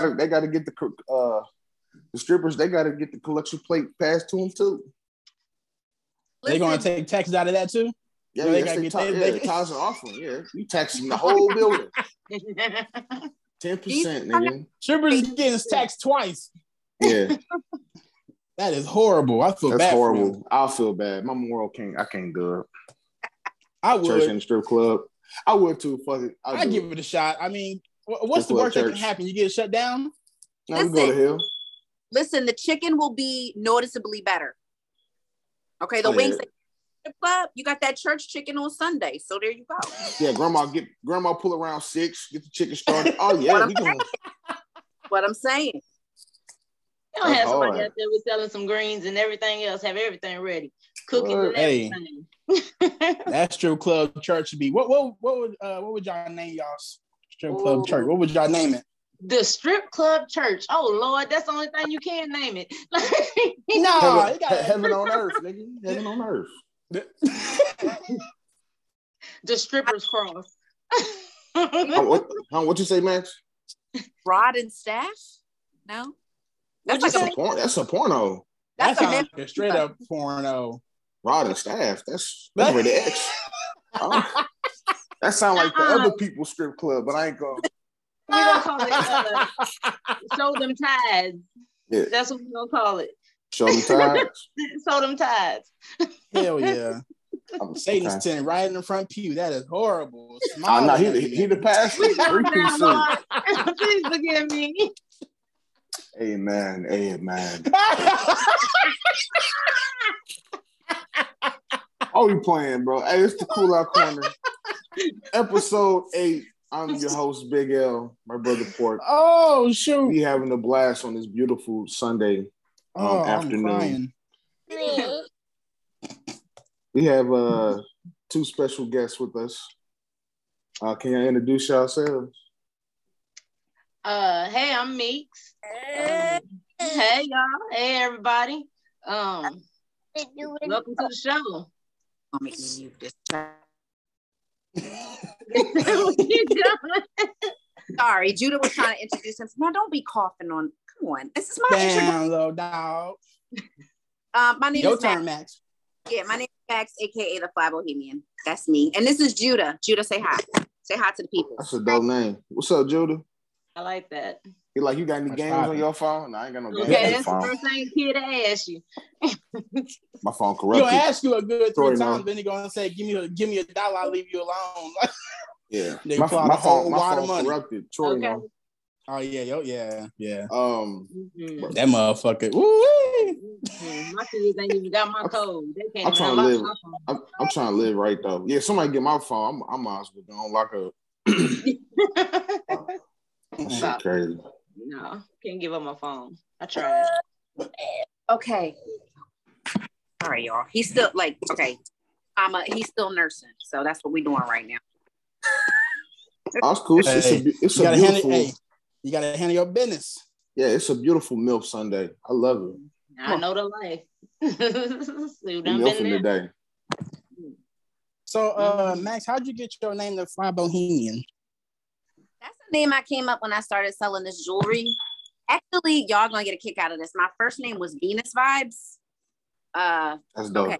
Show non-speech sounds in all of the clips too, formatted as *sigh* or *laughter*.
strippers got to they got to get the uh the strippers they got to get the collection plate passed to them too. They're gonna take tax out of that too? Yeah, No, they yes, gotta they, get ta- they- yeah, they- tax and offering. Yeah, you taxing the *laughs* whole building. *laughs* Ten percent, nigga. Strippers getting taxed twice. Yeah, *laughs* That is horrible. I feel that's bad. For horrible. I'll feel bad. My moral can't. I can't do it. I Church would. and the strip club. I would too. Fuck it. I'll I give it. it a shot. I mean, wh- what's Strip the club worst that can happen? You get shut down. Now we go to Listen. hell. listen, the chicken will be noticeably better. Okay, the Oh, wings at the club, you got that church chicken on Sunday. So there you go. Yeah, grandma get grandma pull around six, get the chicken started. *laughs* Oh What yeah, I'm we going. What I'm saying. You don't have somebody hard. out there with selling some greens and everything else, have everything ready, cookies Word. and Hey. everything. *laughs* That strip club church would be. What what what would uh what would y'all name y'all's strip club Ooh. church? What would y'all name it? the strip club church. Oh Lord, that's the only thing you can name it. *laughs* No, Heaven, it got- heaven on earth, *laughs* nigga. Heaven on earth. *laughs* the strippers cross. Huh, what, huh, what you say, Max? Rod and staff? No. That's What'd like a say? Porn, that's a porno. that that's a sounds myth. like a straight up porno. Rod and staff. That's that's rated X. Oh. That sound like the Uh-uh. other people's strip club, but I ain't going. we gonna call it uh, *laughs* show them ties. Yeah, That's what we gonna call it. show them ties. *laughs* Show them ties. Hell yeah. I'm- Satan's okay. sitting right in the front pew. That is horrible. Oh, Smiling no, he, at the- you. he the pastor. Three piece suit. *laughs* Please forgive me. Amen. Amen. Oh, we playing, bro. Hey, it's the Cool Out Corner. *laughs* Episode eight. I'm your *laughs* host, Big L, my brother Port. oh shoot. We having a blast on this beautiful Sunday Oh, um, afternoon. I'm. *laughs* We have uh two special guests with us. Uh, can you introduce yourselves? Uh, hey, I'm Meeks. Um, hey y'all. Hey everybody. Um, welcome to the show. Let me mute this. What you doing? Sorry, Judah was trying to introduce himself. Now don't be coughing on. Come on. This is my introduction. Damn, little dog. Um, my name Your is Max. Max. Yeah, my name is Max, aka the Fly Bohemian. That's me. And this is Judah. Judah, say hi. Say hi to the people. That's a dope name. What's up, Judah? I like that. You like you got any That's games on your phone? No, I ain't got no games Okay, on that's the my phone. first thing kid to ask you. *laughs* My phone He gonna ask you a good three no. times, then he gonna say, "Give me a give me a dollar, I'll leave you alone." *laughs* Yeah, They my, pull out my a whole phone, my wad phone money. corrupted. Troy, Okay. no. oh yeah, yo, yeah, yeah. Um, Mhm. That motherfucker. Woo! Mhm. My kids ain't even got my code. They can't I'm can't trying even to live. my phone. I'm, I'm trying to live right though. Yeah, somebody get my phone. I'm, I'm might as well go and lock up. *laughs* That shit crazy. no, can't give up my phone. I tried. Okay. All right, y'all. He's still like, okay. I'm a, he's still nursing. So that's what we're doing right now. *laughs* It's cool. It's, it's a, it's You a gotta handle, beautiful. hey, you gotta handle your business. Yeah, it's a beautiful milk Sunday. I love it. I know the life. *laughs* we We done milking been there. today. So, uh. Max, how'd you get your name, the Fly Bohemian? That's the name I came up when I started selling this jewelry. Actually, y'all gonna get a kick out of this. My first name was Venus Vibes. Uh, That's dope. Okay.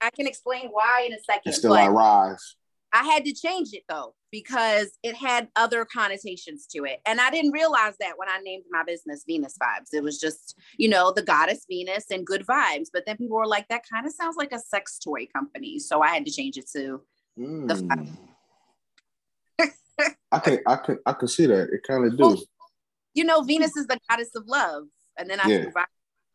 I can explain why in a second. And still I rise. I had to change it though because it had other connotations to it. And I didn't realize that when I named my business Venus Vibes. It was just, you know, the goddess Venus and good vibes. But then people were like, that kind of sounds like a sex toy company. So I had to change it to Mm. I can I can I can see that. It kind of do. you know, Venus is the goddess of love. And then I Yeah. threw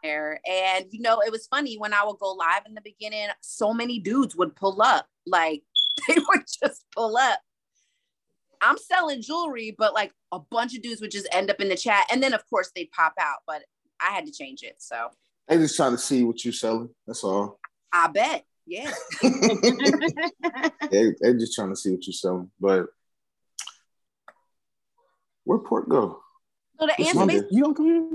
there. And you know, it was funny when I would go live in the beginning, so many dudes would pull up. Like *laughs* they would just pull up. I'm selling jewelry, but like a bunch of dudes would just end up in the chat. And then of course they'd pop out, but I had to change it. So They just trying to see what you're selling. That's all. I bet. Yeah. *laughs* they they just trying to see what you're selling. But where Port go? So to answer basically, You don't come here?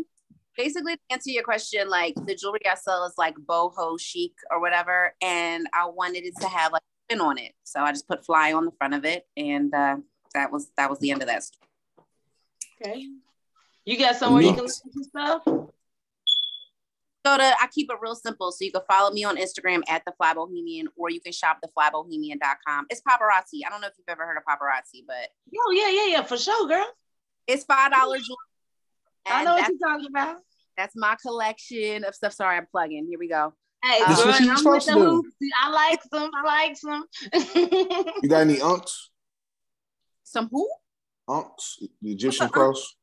basically to answer your question, like the jewelry I sell is like boho chic or whatever, and I wanted it to have like a spin on it, so I just put fly on the front of it, and uh, that was that was the end of that. story. Okay. You got somewhere you can Nuts. listen to stuff? So to I keep it real simple, so you can follow me on Instagram at the Fly Bohemian, or you can shop theflybohemian.com. It's paparazzi. I don't know if you've ever heard of paparazzi, but Oh yeah, yeah, yeah, for sure, girl. It's five dollars. I know what you're talking about. that's my collection of stuff. Sorry, I'm plugging. Here we go. Hey, This girl, what you're I'm with to the hoops. I like some. I like some. You got any unks? Some who? Unks? The Egyptian What's a unk? cross?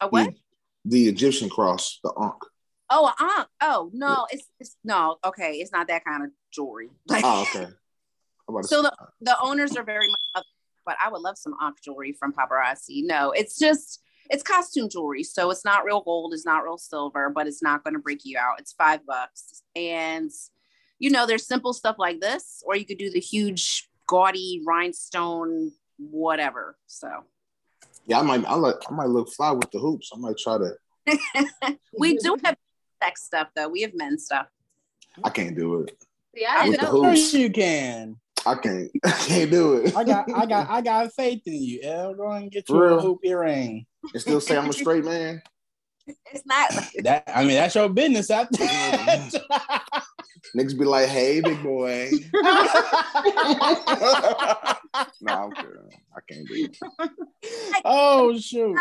A what? The Egyptian cross, the unk. Oh, a ankh. Oh no, it's it's no. Okay, it's not that kind of jewelry. *laughs* Like Oh, okay. I'm about to So the, the owners are very much up, but I would love some ankh jewelry from paparazzi. No, it's just it's costume jewelry. So it's not real gold, it's not real silver, but it's not going to break you out. It's five bucks. And you know, there's simple stuff like this, or you could do the huge gaudy rhinestone, whatever. So yeah, I might I like I might look fly with the hoops. I might try to *laughs* we do have sex stuff though. We have men's stuff. I can't do it. See, I With the know. Of hoops. you can. I can't *laughs* I can't do it. I got I got I got faith in you. El. Go and get your For real? hoop earring. and still say I'm a straight man. It's not *laughs* That I mean that's your business after *laughs* Niggas be like, hey, big boy. nah, I'm kidding. I can't do it. oh shoot.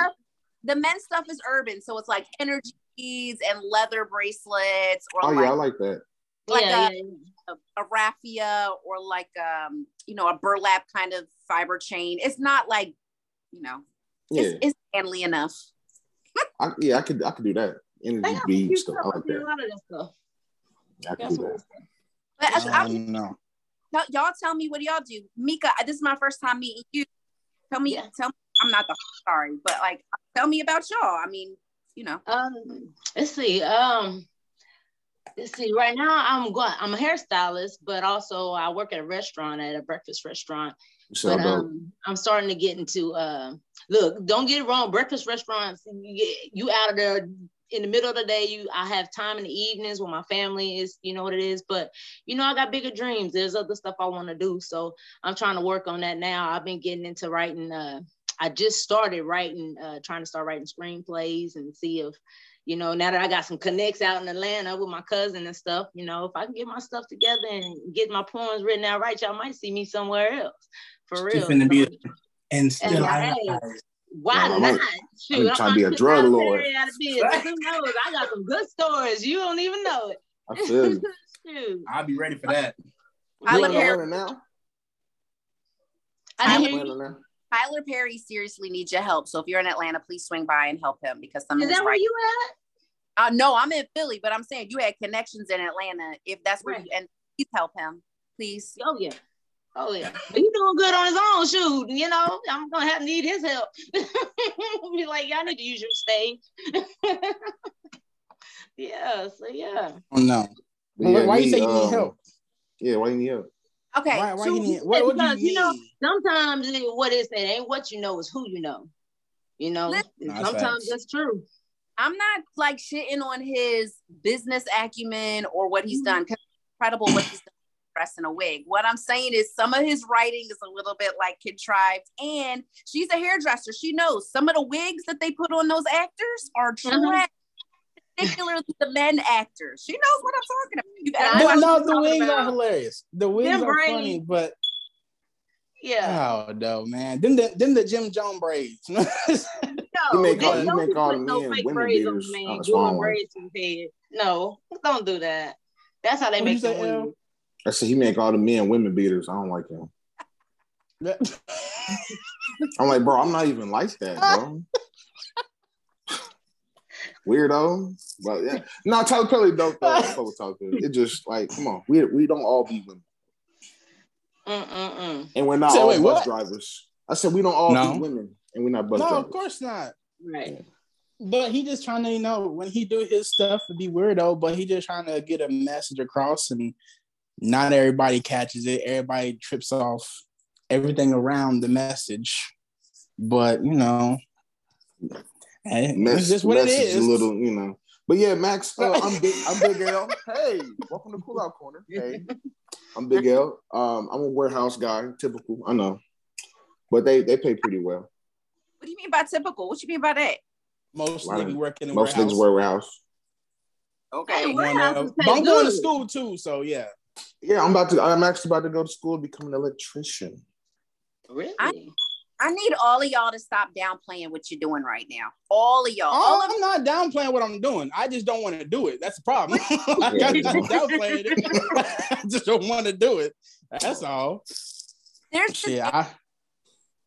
the men's stuff is urban, so it's like energies and leather bracelets, or Oh like yeah, I like that. Like yeah, a- yeah. a, a raffia or like um you know a burlap kind of fiber chain it's not like you know Yeah, it's, it's manly enough I, yeah, I could I could do that. They Energy got stuff. stuff. I like see a that. lot of that stuff. I could That's do that. but I I, don't know. Y'all tell me what do y'all do mika this is my first time meeting you tell me Yeah. tell me i'm not the sorry but like tell me about y'all i mean you know Um, let's see. Um, let's see. Right now, I'm going. I'm a hairstylist, but also I work at a restaurant, at a breakfast restaurant. So But um, I'm starting to get into. Uh, look, don't get it wrong. Breakfast restaurants, you, get- you out of there in the middle of the day. You, I have time in the evenings when my family is. You know what it is. But you know, I got bigger dreams. There's other stuff I want to do. So I'm trying to work on that now. I've been getting into writing. Uh, I just started writing, uh, trying to start writing screenplays and see if, you know, now that I got some connects out in Atlanta with my cousin and stuff, you know, if I can get my stuff together and get my poems written out right, y'all might see me somewhere else. For real. finna be So, and still Hey. I why Yeah, I not? might- Shoot, I'm trying to be a drug lord. Perry out of business. Who knows? I got some good stories. You don't even know it. I feel you. *laughs* I'll be ready for that. I You live in here- Atlanta now? I I didn't You hear you. Atlanta now? tyler perry seriously needs your help so if you're in atlanta please swing by and help him because some Is of his that where you at? uh, no i'm in philly but i'm saying you had connections in atlanta if that's where Right. you and please help him please Oh yeah. Oh yeah. But he's doing good on his own. Shoot, you know, I'm gonna have need his help. *laughs* Be like, y'all need to use your stage. *laughs* yeah. So yeah. Oh no. But yeah, why you say you need um, help? Yeah, why you need help? Okay Why, why so- you need what, what do because, you you know. Sometimes what is it ain't what you know is who you know. You know, Listen. No, sometimes that's true. I'm not like shitting on his business acumen or what Mm-hmm. he's done. 'cause it's incredible what he's done dressing a wig. What I'm saying is some of his writing is a little bit like contrived. And she's a hairdresser. She knows some of the wigs that they put on those actors are trash. Mhm. Particularly the men actors. She knows what I'm talking about. You Yeah, gotta No, no, the you're wigs talking are hilarious. The wigs Them are braids. funny, but Yeah. oh no, man. Then the them the Jim Jones braids. *laughs* No, You make all- don't you make be all no men fake women braids on beaters the on man, the gluing small braids to his head. No, don't do that. That's how they What'd make you them say, El? win. I said he make all the men women beaters. I don't like him. *laughs* I'm like, bro, I'm not even like that, bro. *laughs* Weirdo, but yeah, no, Tyler Perry dope though. I fuck with Tyler Perry. It just like, come on, we we don't all be women, Mm-mm-mm. and we're not Say, all wait, bus what? drivers. I said we don't all No. be women, and we're not bus no, drivers. of course not. Right. But he just trying to, you know, when he do his stuff, it be weirdo. But he just trying to get a message across, and not everybody catches it. Everybody trips off everything around the message. But you know, hey, Mess, it's just what it message is. a little, you know. But yeah, Max, uh, *laughs* I'm big. I'm Big L. Hey, welcome to Cool Out Corner. Hey, I'm Big L. Um, I'm a warehouse guy. Typical, I know, but they they pay pretty well. What do you mean by typical? What you mean by that? Mostly Right. we work in the Most warehouse. niggas wear warehouse. Okay. Hey, One, warehouses uh, but I'm going to school too, so yeah. Yeah, I'm about to. I'm actually about to go to school and become an electrician. Really? I need all of y'all to stop downplaying what you're doing right now. All of y'all. All Oh, I'm not downplaying what I'm doing. I just don't want to do it. That's the problem. *laughs* I Yeah. got not downplaying it. *laughs* I just don't want to do it. That's all. there's this, Shit, I,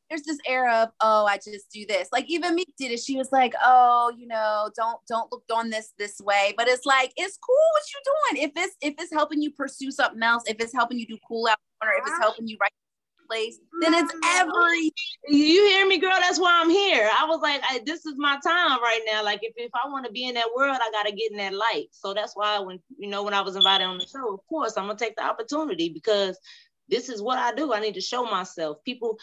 there's this era of oh I just do this. Like even Meek did it. She was like oh you know don't don't look on this this way. But it's like it's cool what you're doing. If it's if it's helping you pursue something else. If it's helping you do cool out or if it's helping you right place, then it's mm-hmm. every You hear me, girl? That's why I'm here. I was like, I, this is my time right now. Like, if, if I want to be in that world, I got to get in that light. So that's why when you know when I was invited on the show, of course, I'm gonna take the opportunity because this is what I do. I need to show myself. People,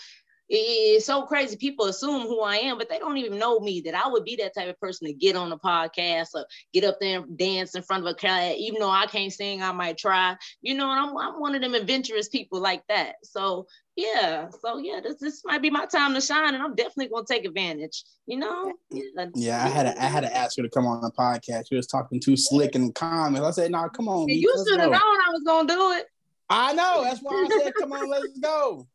it's so crazy. People assume who I am, but they don't even know me. That I would be that type of person to get on a podcast or get up there and dance in front of a crowd. Even though I can't sing, I might try. You know, and I'm I'm one of them adventurous people like that. So yeah, so yeah, this this might be my time to shine, and I'm definitely gonna take advantage. You know? Yeah, yeah, I had to, I had to ask her to come on the podcast. She was talking too slick and calm, and I said, "No, come on, you should have known I was gonna do it. I know. That's why I said, "Come on, let's go."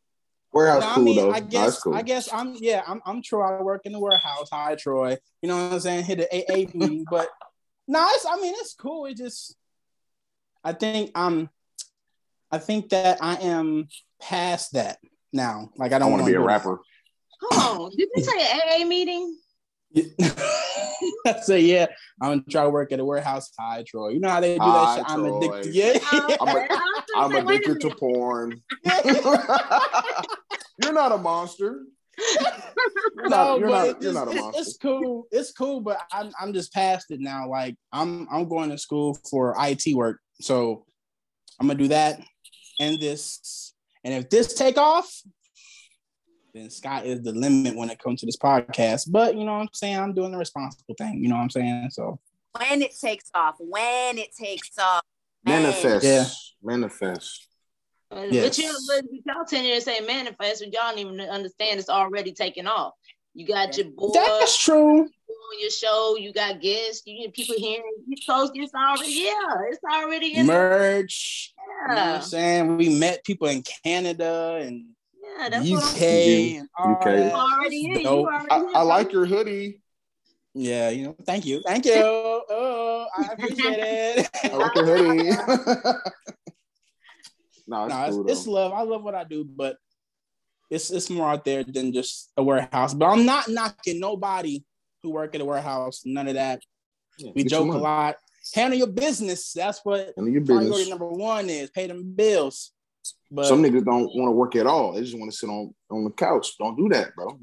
Warehouse No, I cool though. I guess, that's cool. I guess I'm, yeah, I'm, I'm Troy. I work in the warehouse. Hi, Troy. You know what I'm saying? Hit the AA meeting, *laughs* but no, it's, I mean, it's cool. It just, I think I'm, I think that I am past that now. Like I I don't want to be a do that. rapper. Hold on, did you say AA meeting? *laughs* I say, yeah, I'm gonna try to work at a warehouse. Hi, Troy. You know how they do Hi, that shit? I'm addicted. *laughs* Yeah. I'm a- Okay, I was I'm gonna say, wait a addicted to porn. You're not a monster. *laughs* You're no, not, but not, it's, not a it's- monster. it's cool. It's cool, but I'm I'm just past it now. Like I'm I'm going to school for IT work, so I'm gonna do that and this. And if this take off, then sky is the limit when it comes to this podcast. But you know what I'm saying? I'm doing the responsible thing. You know what I'm saying? So when it takes off. When it takes off. when. Manifest. Yeah. Manifest. Yes. But you, but y'all sitting here and say manifest, but y'all don't even understand it's already taken off. You got your boy that's true. on your show, you got guests, you get people hearing you close, it's already yeah, it's already in Merch. You know what yeah. I'm saying? We met people in Canada and Yeah, that's what UK I'm and all UK. that. you already in. You already I, in, I like your hoodie. Yeah, you know, thank you. Thank you. Oh, oh I appreciate it. I like your hoodie. *laughs* *laughs* no, it's no, cool it's though. love. I love what I do, but it's it's more out there than just a warehouse. But I'm not knocking nobody who work at a warehouse. None of that. Yeah, We joke a lot. Handle your business. That's what Handle your priority number one is. Pay them bills. But Some niggas don't want to work at all. They just want to sit on on the couch. Don't do that, bro.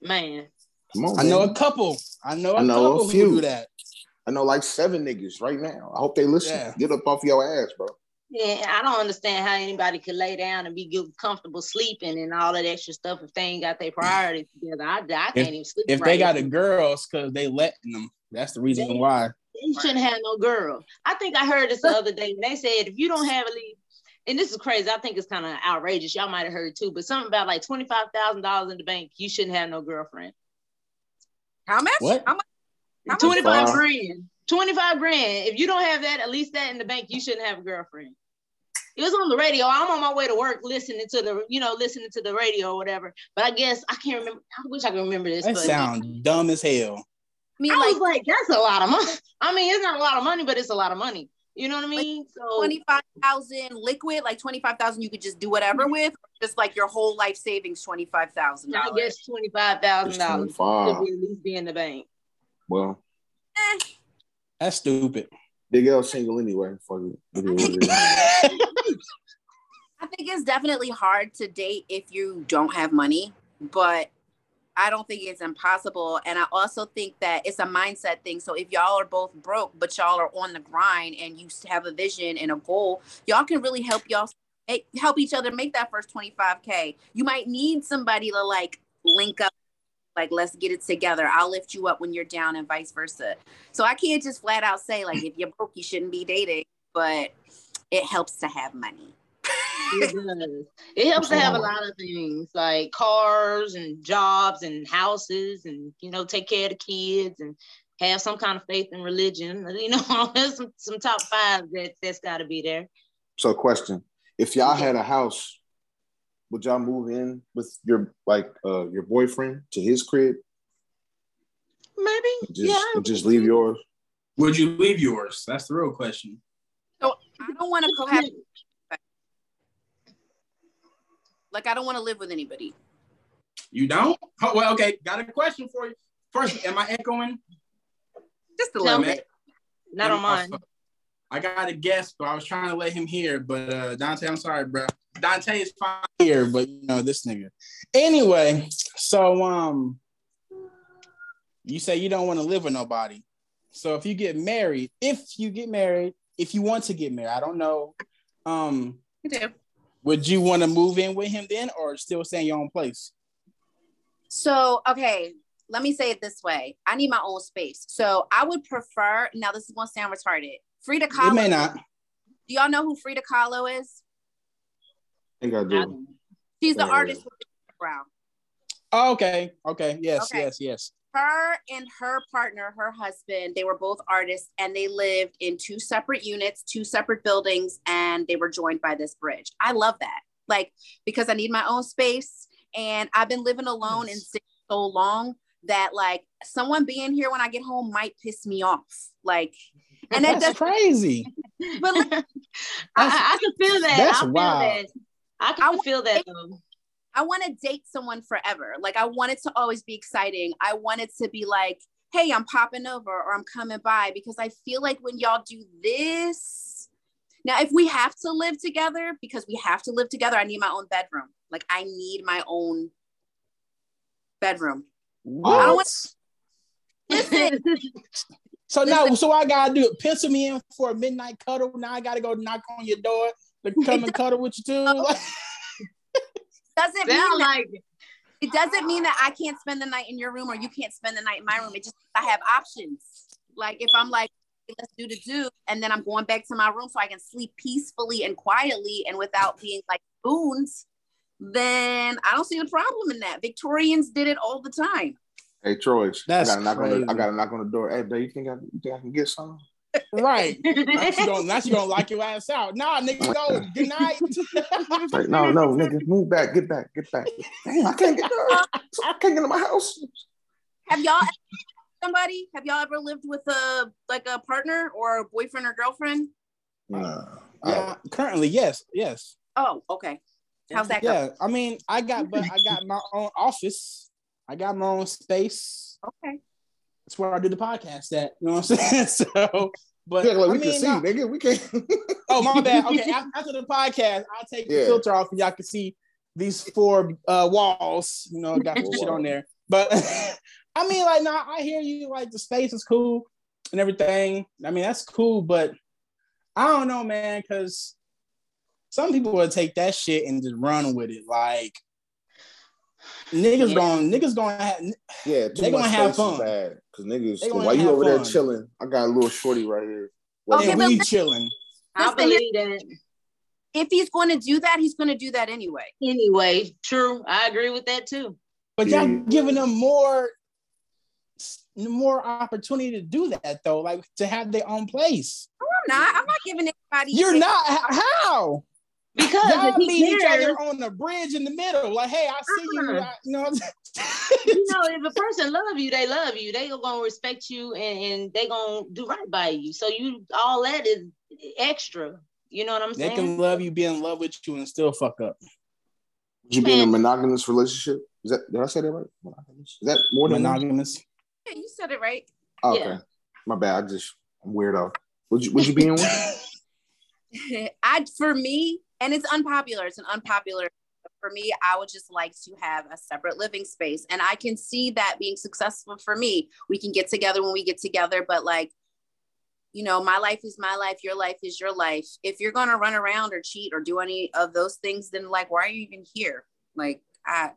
Man, Come on. I know a couple. I know a I know a few. who do that. I know like seven niggas right now. I hope they listen. Yeah. Get up off your ass, bro. Yeah, I don't understand how anybody could lay down and be good, comfortable sleeping and all that extra stuff if they ain't got their priorities together. I, I can't even sleep. If right they got now. a girl, it's because they letting them. That's the reason They- why. They shouldn't have no girl. I think I heard this the other day. They said if you don't have at least, and this is crazy. I think it's kind of outrageous. Y'all might have heard too, but something about like twenty five thousand dollars in the bank. You shouldn't have no girlfriend. How much? What? How much? How much? Twenty five grand. Twenty five grand. If you don't have that, at least that in the bank, you shouldn't have a girlfriend. It was on the radio. I'm on my way to work listening to the, you know, listening to the radio or whatever. But I guess I can't remember. I wish I could remember this. That but sounds dumb as hell. I mean, I like was like, that's a lot of money. *laughs* I mean, it's not a lot of money, but it's a lot of money. You know what I mean? So 25 thousand liquid, like twenty five thousand, you could just do whatever mm-hmm. with, just like your whole life savings, twenty five thousand I guess twenty five thousand It's dollars 25. should be at least be in the bank. Well, eh. That's stupid. Big L single anyway. Fuck it. *laughs* I think it's definitely hard to date if you don't have money, but I don't think it's impossible. And I also think that it's a mindset thing. So if y'all are both broke, but y'all are on the grind and you have a vision and a goal, y'all can really help y'all help each other make that first 25K. You might need somebody to like link up, like, let's get it together. I'll lift you up when you're down and vice versa. So I can't just flat out say, like, if you're broke, you shouldn't be dating, but it helps to have money. It does. It helps to have a lot of things like cars and jobs and houses and you know take care of the kids and have some kind of faith in religion. *laughs* You know, *laughs* some, some top five that that's got to be there. So, question: If y'all had a house, would y'all move in with your like uh your boyfriend to his crib? Maybe. Just yeah. just leave yours. Would you leave yours? That's the real question. So I don't want to cohabit. Like I don't want to live with anybody. You don't? Oh, well, okay. Got a question for you. First, am I echoing? Just a little me. bit. Not on mine. I got a guest, but I was trying to let him hear. But uh, Dante, I'm sorry, bro. Dante is fine here, but you know this nigga. Anyway, so um, you say you don't want to live with nobody. So if you get married, if you get married, if you want to get married, I don't know. Um, You do. would you want to move in with him then, or still stay in your own place? So okay, let me say it this way. I need my own space. So I would prefer. Now this is gonna sound retarded. Frida Kahlo. It may not. Do y'all know who Frida Kahlo is? I think I I do. don't- She's the Yeah. artist with the brown. Oh, okay. Okay. Yes. Okay. Yes. Yes. Her and her partner, her husband, they were both artists and they lived in two separate units, two separate buildings, and they were joined by this bridge. I love that. Like, because I need my own space and I've been living alone in city so long that like someone being here when I get home might piss me off. Like, and That's does *laughs* crazy. but like, I, I, I can feel that. that's I feel wild. that. I can I- feel that though. I want to date someone forever. Like I want it to always be exciting. I want it to be like, hey, I'm popping over or I'm coming by because I feel like when y'all do this, now if we have to live together, because we have to live together, I need my own bedroom. Like I need my own bedroom. I don't want- Listen, *laughs* So now, so I gotta do it. Pencil me in for a midnight cuddle. Now I gotta go knock on your door to come and cuddle with you too. *laughs* Oh. *laughs* Like, doesn't mean Sound that, like it doesn't mean that I can't spend the night in your room or you can't spend the night in my room. It just I have options. Like if I'm like, let's do the do, and then I'm going back to my room so I can sleep peacefully and quietly and without being like spoons, then I don't see the problem in that. Victorians did it all the time. Hey Troy, That's I gotta knock on the, I gotta knock on the door. Hey, babe, you think I, you think I can get some? Right. *laughs* Now she gonna, now she gonna lock your ass out. Nah, nigga, go. Good night. *laughs* Like, no, no, nigga, move back, get back, get back. Damn, I can't get I can't get in my house. Have y'all somebody? Have y'all ever lived with a like a partner or a boyfriend or girlfriend? Nah. yeah, currently, yes, yes. Oh, okay. How's that go? Yeah, I mean, I got, but I got my own office. I got my own space. Okay. That's where I do the podcast at. You know what I'm saying? *laughs* So, but Yeah, like, I we mean, can see, no- nigga. We can't. *laughs* Oh, my bad. Okay, *laughs* after the podcast, I'll take the filter off and y'all can see these four uh, walls. You know, got shit on there. But I mean, like, nah, I hear you. Like, the space is cool and everything. I mean, that's cool, but I don't know, man, because some people will take that shit and just run with it. Like, niggas Yeah. going, niggas going to have, Yeah, too They gonna much have fun. bad. Cause niggas, They gonna while you have over there chilling, I got a little shorty right here. Okay, and we chilling. I believe that. If he's going to do that, he's going to do that anyway. Anyway, true. I agree with that too. But y'all Yeah. giving them more more opportunity to do that though, like to have their own place. I'm not. I'm not giving anybody. You're not how Because y'all if he meet each other on the bridge in the middle. Like, hey, I see you. Uh-uh. I- you know, you know, if a person love you, they love you. They gonna respect you and, and they gonna do right by you. So you all that is extra. You know what I'm saying? They can love you, be in love with you, and still fuck up. Would you be in a monogamous relationship? Is that did I say that right? Monogamous? Is that more than? Monogamous. Yeah, you said it right. Oh, okay. Yeah. My bad. I just I'm weirdo. Would you would you be in one? *laughs* I for me, and it's unpopular. It's an unpopular. For me, I would just like to have a separate living space, and I can see that being successful for me. We can get together when we get together, but like, you know, my life is my life. Your life is your life. If you're gonna run around or cheat or do any of those things, then like, why are you even here? Like, I,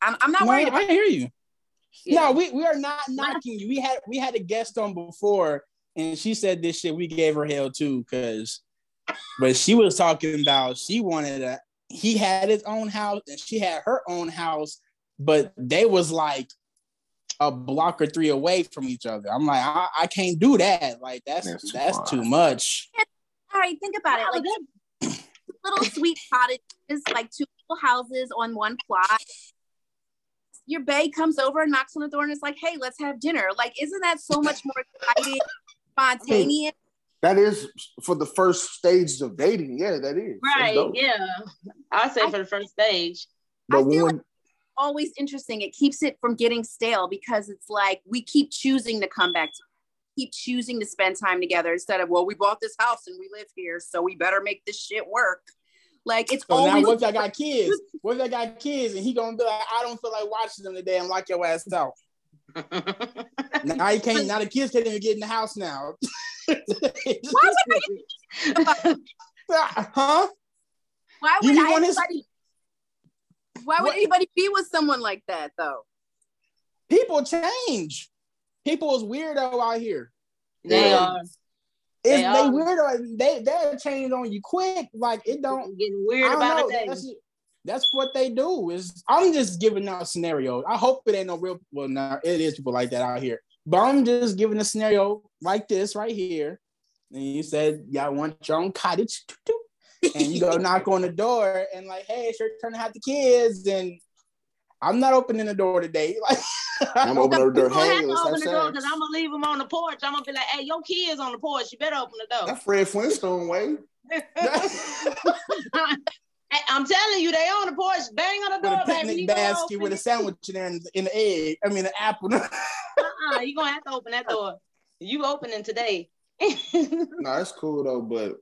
I'm, I'm not No, worried I hear you. Yeah. No, we, we are not knocking you. We had we had a guest on before, and she said this shit. We gave her hell too, cause, but she was talking about she wanted a. He had his own house, and she had her own house, but they was like a block or three away from each other. I'm like, I, I can't do that. Like that's That's that's, too too much. All right, think about it. Like little sweet cottages, like two little houses on one plot. Your bae comes over and knocks on the door and is like, "Hey, let's have dinner." Like, isn't that so much more exciting, spontaneous? That is for the first stages of dating. Yeah, that is. Right. Yeah. I say for the first stage. But I feel when Always interesting. It keeps it from getting stale because it's like we keep choosing to come back, to, keep choosing to spend time together instead of, "Well, we bought this house and we live here, so we better make this shit work." Like it's So now, always what if I got kids? What if I got kids and he gonna be like, I don't feel like watching them today and lock your ass out. *laughs* Now you can't. Now the kids can't even get in the house now. *laughs* *laughs* huh? Why would need one of his- anybody? Why would What- anybody be with someone like that though? People change. People is weirdo out here. they Yeah. are It's They they, are. weirdo. They they'll change on you quick. Like it don't. getting weird don't about know. it. That's, that's what they do. Is I'm just giving out scenarios. I hope it ain't no real. Well, now it is people like that out here. But I'm just giving a scenario like this right here. And you said y'all want your own cottage, and you go *laughs* knock on the door and like, hey, it's your turn to have the kids, and I'm not opening the door today. *laughs* Like, I'm opening the door, You're gonna hey, let's open the door because I'm gonna leave them on the porch. I'm gonna be like, "Hey, your kids on the porch. You better open the door." That Fred Flintstone way. *laughs* Hey, I'm telling you, they on the porch. Bang on the door, with door, a baby. picnic You basket with a sandwich in there and, and the egg. I mean, an apple. *laughs* Uh-uh, you gonna have to open that door. You opening today? *laughs* No, that's cool though, but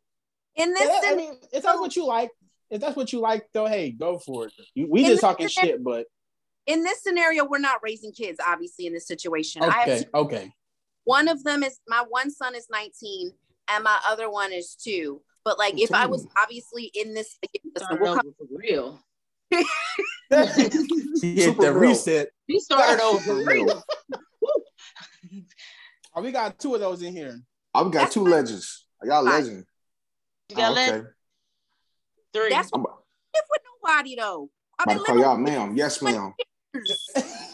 In this, Yeah, I mean, if that's what you like, if that's what you like, though, hey, go for it. We just talking scenario- shit, but in this scenario, we're not raising kids. Obviously, in this situation, I have okay, two, okay. one of them is my one son is 19, and my other one is two. But like, if I was obviously in this, listen, Started we'll over come, for real. *laughs* She hit Super the real. reset. He started over for real. *laughs* Oh, we got two of those in here. Oh, I've got That's two fine. legends. I got a legend. You got Oh, left okay. three. that's I'm what I live with nobody though. I've about to call y'all ma'am. Yes, ma'am. *laughs*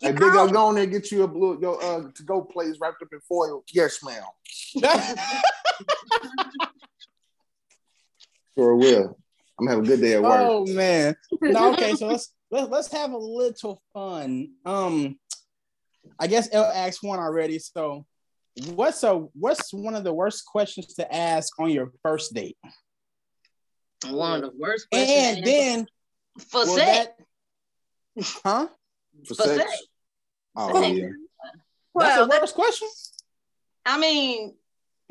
with Hey, big know. girl, go on there and get you a blue your uh to go plates wrapped up in foil. Yes, ma'am. *laughs* Sure will. I'm gonna have a good day at work. oh man. No, okay, so let's let's let's have a little fun. Um, I guess L asked one already. So, what's a what's one of the worst questions to ask on your first date? One of the worst questions. And then for will sex. that- huh? For For sex. sex. Oh Sex. yeah. That's Well, the worst question. I mean, *laughs*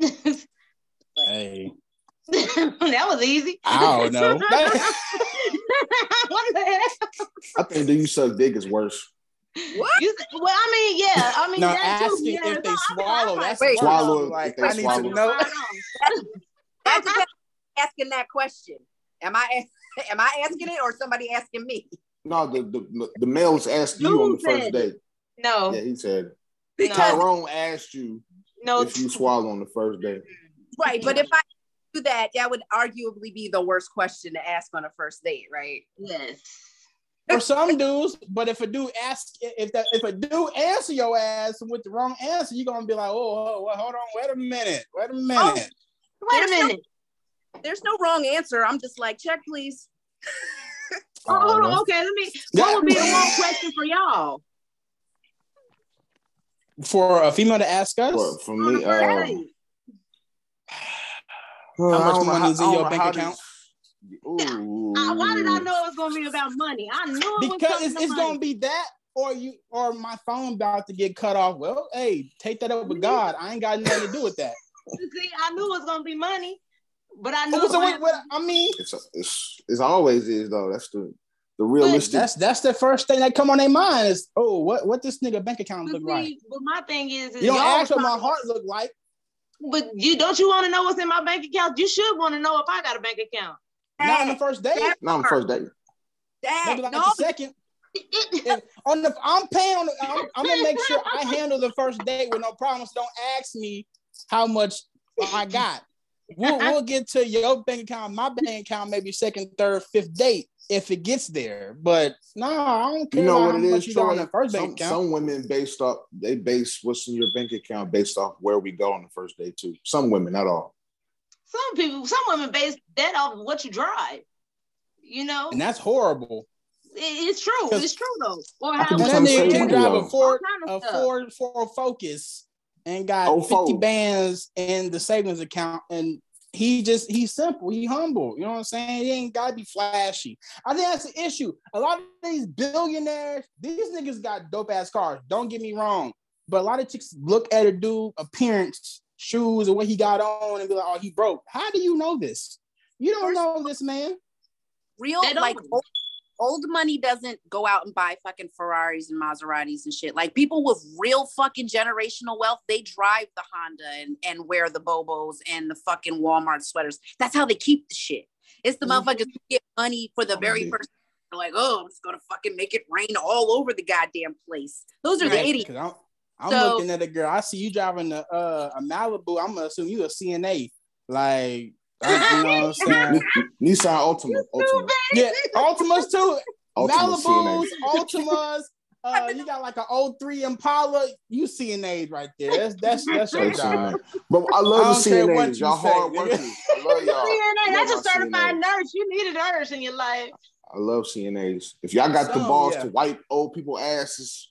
Hey, *laughs* that was easy. I don't know. *laughs* what the hell? I think do you suck dick is worse. what? You, well, I mean, yeah. I mean, now that too, asking yeah, if they so I mean, swallow. I'm That's Wait. worse. Swallow if Like they I need swallow. to know. right on. That depends on asking that question. Am I am I asking it or somebody asking me? No, the the, the males asked you on the first said date. No, Yeah, he said no, Tyrone asked you no. if you swallow on the first date. Right, but if I do that, that would arguably be the worst question to ask on a first date, right? Yes. *laughs* For some dudes, but if a dude ask if that if a dude answer your ass with the wrong answer, you're gonna be like, oh, oh, well, hold on, wait a minute, wait a oh, minute. Wait a There's no- minute. There's no wrong answer. I'm just like, check, please. *laughs* Oh, hold on. Okay, let me. What would be the one question for y'all? For a female to ask us, But for On me, the first um. How much money is in your bank account? Ooh. I- why did I know it was gonna be about money? I knew it because something it's, it's gonna be that or you or my phone about to get cut off. Well, hey, take that up with God. I ain't got nothing to do with that. *laughs* See, I knew it was gonna be money, but I knew. Oh, so it what, what, I mean, It's, it's it's always is though. That's the the realistic. that's that's the first thing that come on their mind is, oh, what what this nigga bank account But look like? but my thing is, is You don't ask what my heart look like. But you don't you want to know what's in my bank account? You should want to know if I got a bank account. Not on the first date, Not on the first date. Dad, maybe like no, the second. If- on the, I'm paying on the. I'm, I'm gonna make sure I handle the first date with no problems. Don't ask me how much I got. We'll, we'll get to your bank account, my bank account, maybe second, third, fifth date if it gets there. But no, I don't care You know what how it much is, you got on Troy? first Some, some women based off they base what's in your bank account based off where we go on the first day too. Some women, not all. Some people, some women base that off of what you drive. You know, and that's horrible. It- it's true. It's true though. Or I how can that nigga can drive a. Ford, a. Ford, Ford Focus, and got Oh, 50 Ford. bands in the savings account. And he just he's simple, he humble. You know what I'm saying? He ain't gotta be flashy. I think that's the issue. A lot of these billionaires, these niggas got dope ass cars. Don't get me wrong. But a lot of chicks look at a dude appearance, shoes, and what he got on, and be like, oh, he broke. How do you know this? You don't know this man. real like old, old money doesn't go out and buy fucking Ferraris and Maseratis and shit. Like people with real fucking generational wealth, they drive the Honda and, and wear the Bobos and the fucking Walmart sweaters. That's how they keep the shit. It's the Mhm. motherfuckers who get money for the very first. They're like, oh, I'm just gonna fucking make it rain all over the goddamn place. Those are the Right. idiots. 'Cause I'm, I'm So- looking at a girl. I see you driving a, uh, a Malibu. I'm gonna assume you a CNA. Like, *laughs* you know what I'm saying? Ni- Nissan Altima, Altima, yeah, Altimas too. Altima Malibus, CNA. Altimas. *laughs* Uh, you got like an 03 Impala. You CNAs right there. That's that's *laughs* that's your Straight job. But I I love the don't care CNAs. you Y'all say, hard nigga. workers. I love y'all. CNA, that's Love a my certified CNA. nurse. You need a nurse in your life. I love CNAs. If y'all got the balls yeah. to wipe old people asses,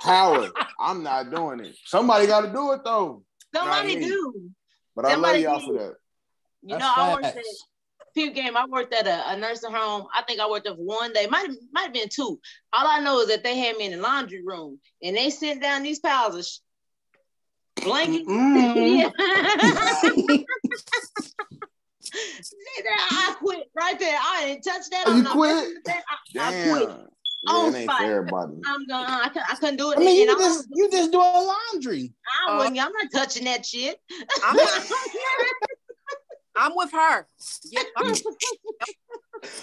power. I'm not doing it. Somebody got to do it though. Somebody Not me. do. But I love Somebody y'all do. for that. You That's know, I worked at facts. Peep Game. I worked at a, a nursing home. I think I worked there for one day. Might have might have been two. All I know is that they had me in the laundry room and they sent down these piles of sh- blankets. Mm. *laughs* Yeah. *laughs* I quit right there. I didn't touch that. Oh, I'm you not quit? that. I, I Damn. quit. Yeah, On it ain't spot. for everybody. I'm gone. I, cou- I couldn't do it. I mean, And you I, just you just doing laundry. I uh, wouldn't, I'm not touching that shit. I'm, *laughs* I'm with her. Yeah, I'm-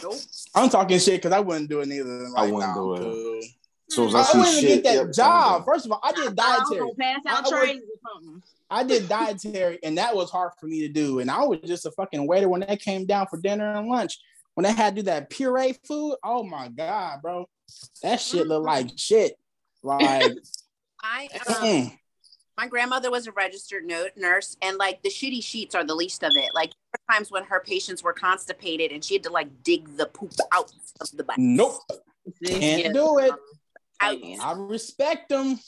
nope. I'm talking shit because I wouldn't do it neither. I wouldn't now, do it. cool. So I, I wouldn't even shit, get that yep, job. First of all, I did I was dietary. gonna pass out I- I trays or something. I did dietary, and that was hard for me to do. And I was just a fucking waiter when they came down for dinner and lunch. When they had to do that puree food, oh my god, bro, that shit looked like shit. Like, *laughs* I um, my grandmother was a registered nurse and like the shitty sheets are the least of it like there were times when her patients were constipated and she had to like dig the poop out of the butt nope, can't Yeah. do it. Out. I respect them.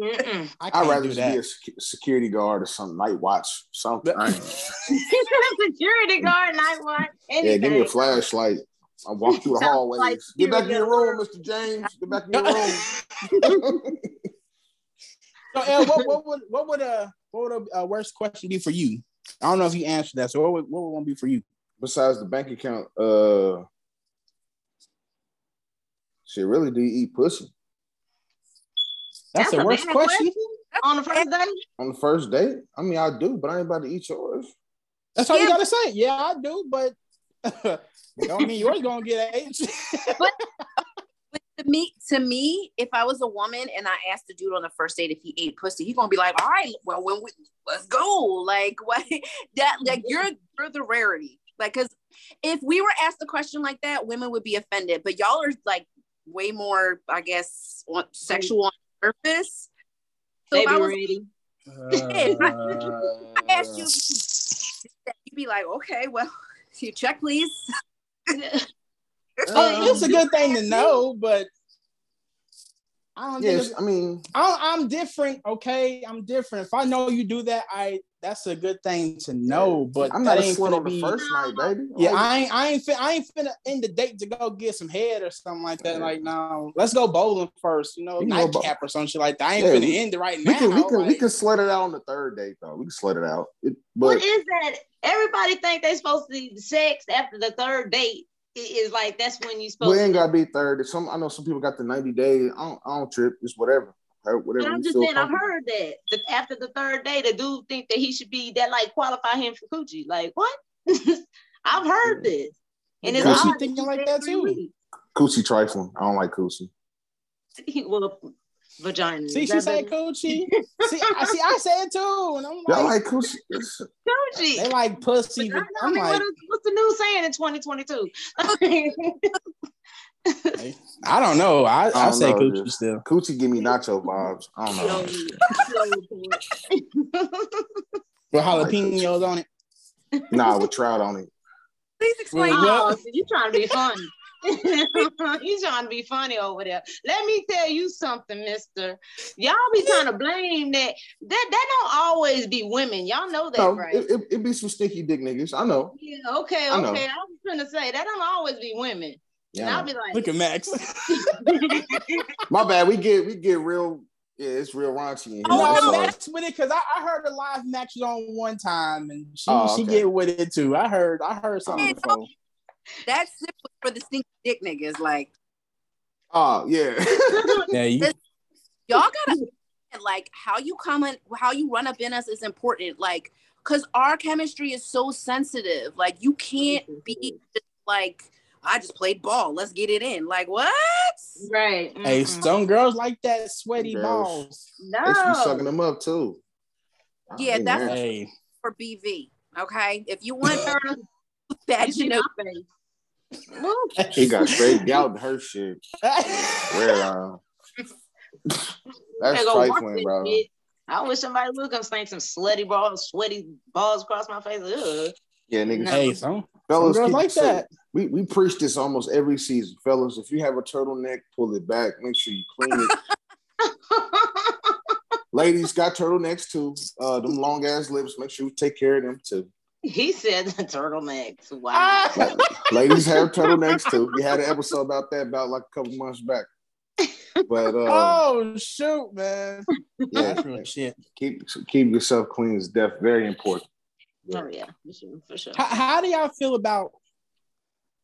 Mm-mm. I I'd rather do just that. be a security guard or something, night watch, something. But- I *laughs* ain't- *laughs* Security guard, night watch, yeah, give me a flashlight. I walk through the *laughs* Sounds hallways. like Get back in your security room, Mr. James. Get back in your room. *laughs* So, El, what, what would what would uh what would a uh, worst question be for you? I don't know if you answered that. So, what would what would one be for you? Besides the bank account, uh, shit, really do you eat pussy That's, the a worst bad question. on the first day. on the first date? I mean, I do, but I ain't about to eat yours. That's all you gotta say. Yeah, I do, but don't mean yours gonna get H. But to me to me if i was a woman and i asked the dude on the first date if he ate pussy he's gonna be like all right well when we let's go. *laughs* Like what? That like you're you're the rarity. Like because if we were asked a question like that women would be offended. But y'all are like way more i guess on- sexual on purpose so They *laughs* if I was ready. I asked you, you'd be like, okay, well, you check, please. *laughs* Uh, it's a good thing to know, but I don't Yes, it's, I mean, I'm, I'm different. Okay, I'm different. If I know you do that, I that's a good thing to know. But I'm not a ain't slut on the be. first night, baby. Yeah, I ain't, I ain't, fin- I ain't finna end the date to go get some head or something like that. Like, no, let's go bowling first. You know, You know, nightcap or some shit like that. I ain't Yeah, finna we- end it right we now. can we can we can slut it out on the third date though. We can slut it out. It, but is that? Everybody think they supposed to be sex after the third date. It is like that's when you supposed we to ain't gotta be third. If Some I know some people got the 90 days. I don't, I don't trip. It's whatever. Whatever. But I'm just feel saying, I've heard that, that after the third day, the dude think that he should be that like qualify him for coochie. Like what? *laughs* I've heard this, and it's Coochie odd thinking like that too. weeks. Coochie trifling. I don't like coochie. *laughs* well, vagina. See, she that said coochie. *laughs* see, I see. I said it too, and I'm Y'all like, like coochie? Coochie. they like pussy. Vagina, I I'm mean, like, what is, what's the new saying in 2022? I don't know. I, I, don't say know, coochie just- still. Coochie give me nacho vibes. I don't know. *laughs* With jalapenos on it. Nah, with trout on it. Please explain. Well, oh, so you trying to be funny. *laughs* you trying to be funny over there. Let me tell you something, mister. Y'all be trying to blame that. That that don't always be women. Y'all know that, No, right? it, it, it be some stinky dick niggas. I know. yeah, okay, I know. okay. I was gonna say that don't always be women. Yeah, and I I'll be like, Look at Max. *laughs* My bad. We get we get real. Yeah, it's real raunchy in here. no, I'm sorry. Max with it because I, I heard a live Max was on one time and she Oh, she get with it too. I heard I heard something oh, Yeah, before. That sip was for the stinky dick niggas. Like Oh yeah. *laughs* Yeah, you, y'all gotta like how you come in, how you run up in us is important. Like, cause our chemistry is so sensitive. Like, you can't mm-hmm. be just like, I just played ball. Let's get it in. Like, what? right. hey, mm-mm. some girls like that sweaty Girls. balls. they should be sucking them up too. Yeah, Hey, that's- Hey, For BV. Okay. If you want her *laughs* that, you know, my face. Woo. He got straight gout in her shit. Where *laughs* uh, that's Better trifling, bro. shit. I wish somebody would come sling some slutty balls, sweaty balls across my face. Ugh. Yeah, niggas. No. hey, some, some Fellas, girls like that. We we preach this almost every season, fellas. If you have a turtleneck, pull it back. Make sure you clean it. *laughs* Ladies got turtlenecks too. Uh, them long ass lips. Make sure you take care of them too. He said the turtlenecks. Wow. *laughs* Ladies have turtlenecks too. We had an episode about that about like a couple months back. But uh, oh shoot, man. yeah, That's real shit. keep keep yourself clean is def very important. Oh yeah, for sure, for sure. How, how do y'all feel about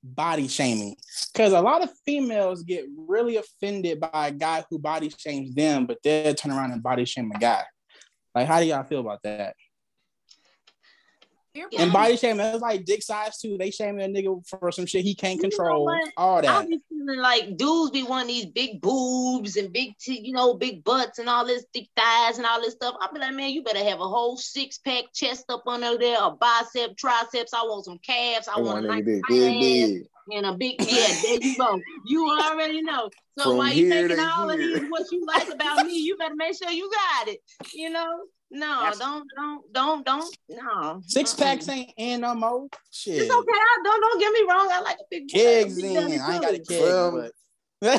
body shaming? Because a lot of females get really offended by a guy who body shames them, but they'll turn around and body shame a guy. Like, how do y'all feel about that? Yeah. And body shaming, it's like dick size too. They shame a nigga for some shit he can't You know control. what? All I'll that. be feeling like dudes be wanting these big boobs and big, t- you know, big butts and all this thick thighs and all this stuff. I'll be like, man, you better have a whole six pack chest up under there, a bicep, triceps. I want some calves. I I want want a nice nigga dick, ass big, big. and a big, *laughs* yeah, there you go. You already know. So From while you here thinking to all of these, what you like about me, you better make sure you got it. You know, no, That's- don't, don't, don't, don't, no. Six Mm-mm. packs ain't in no more. Shit. It's okay. I, don't, don't get me wrong. I like a big butt, a Kegs in. I ain't got a keg, Well, but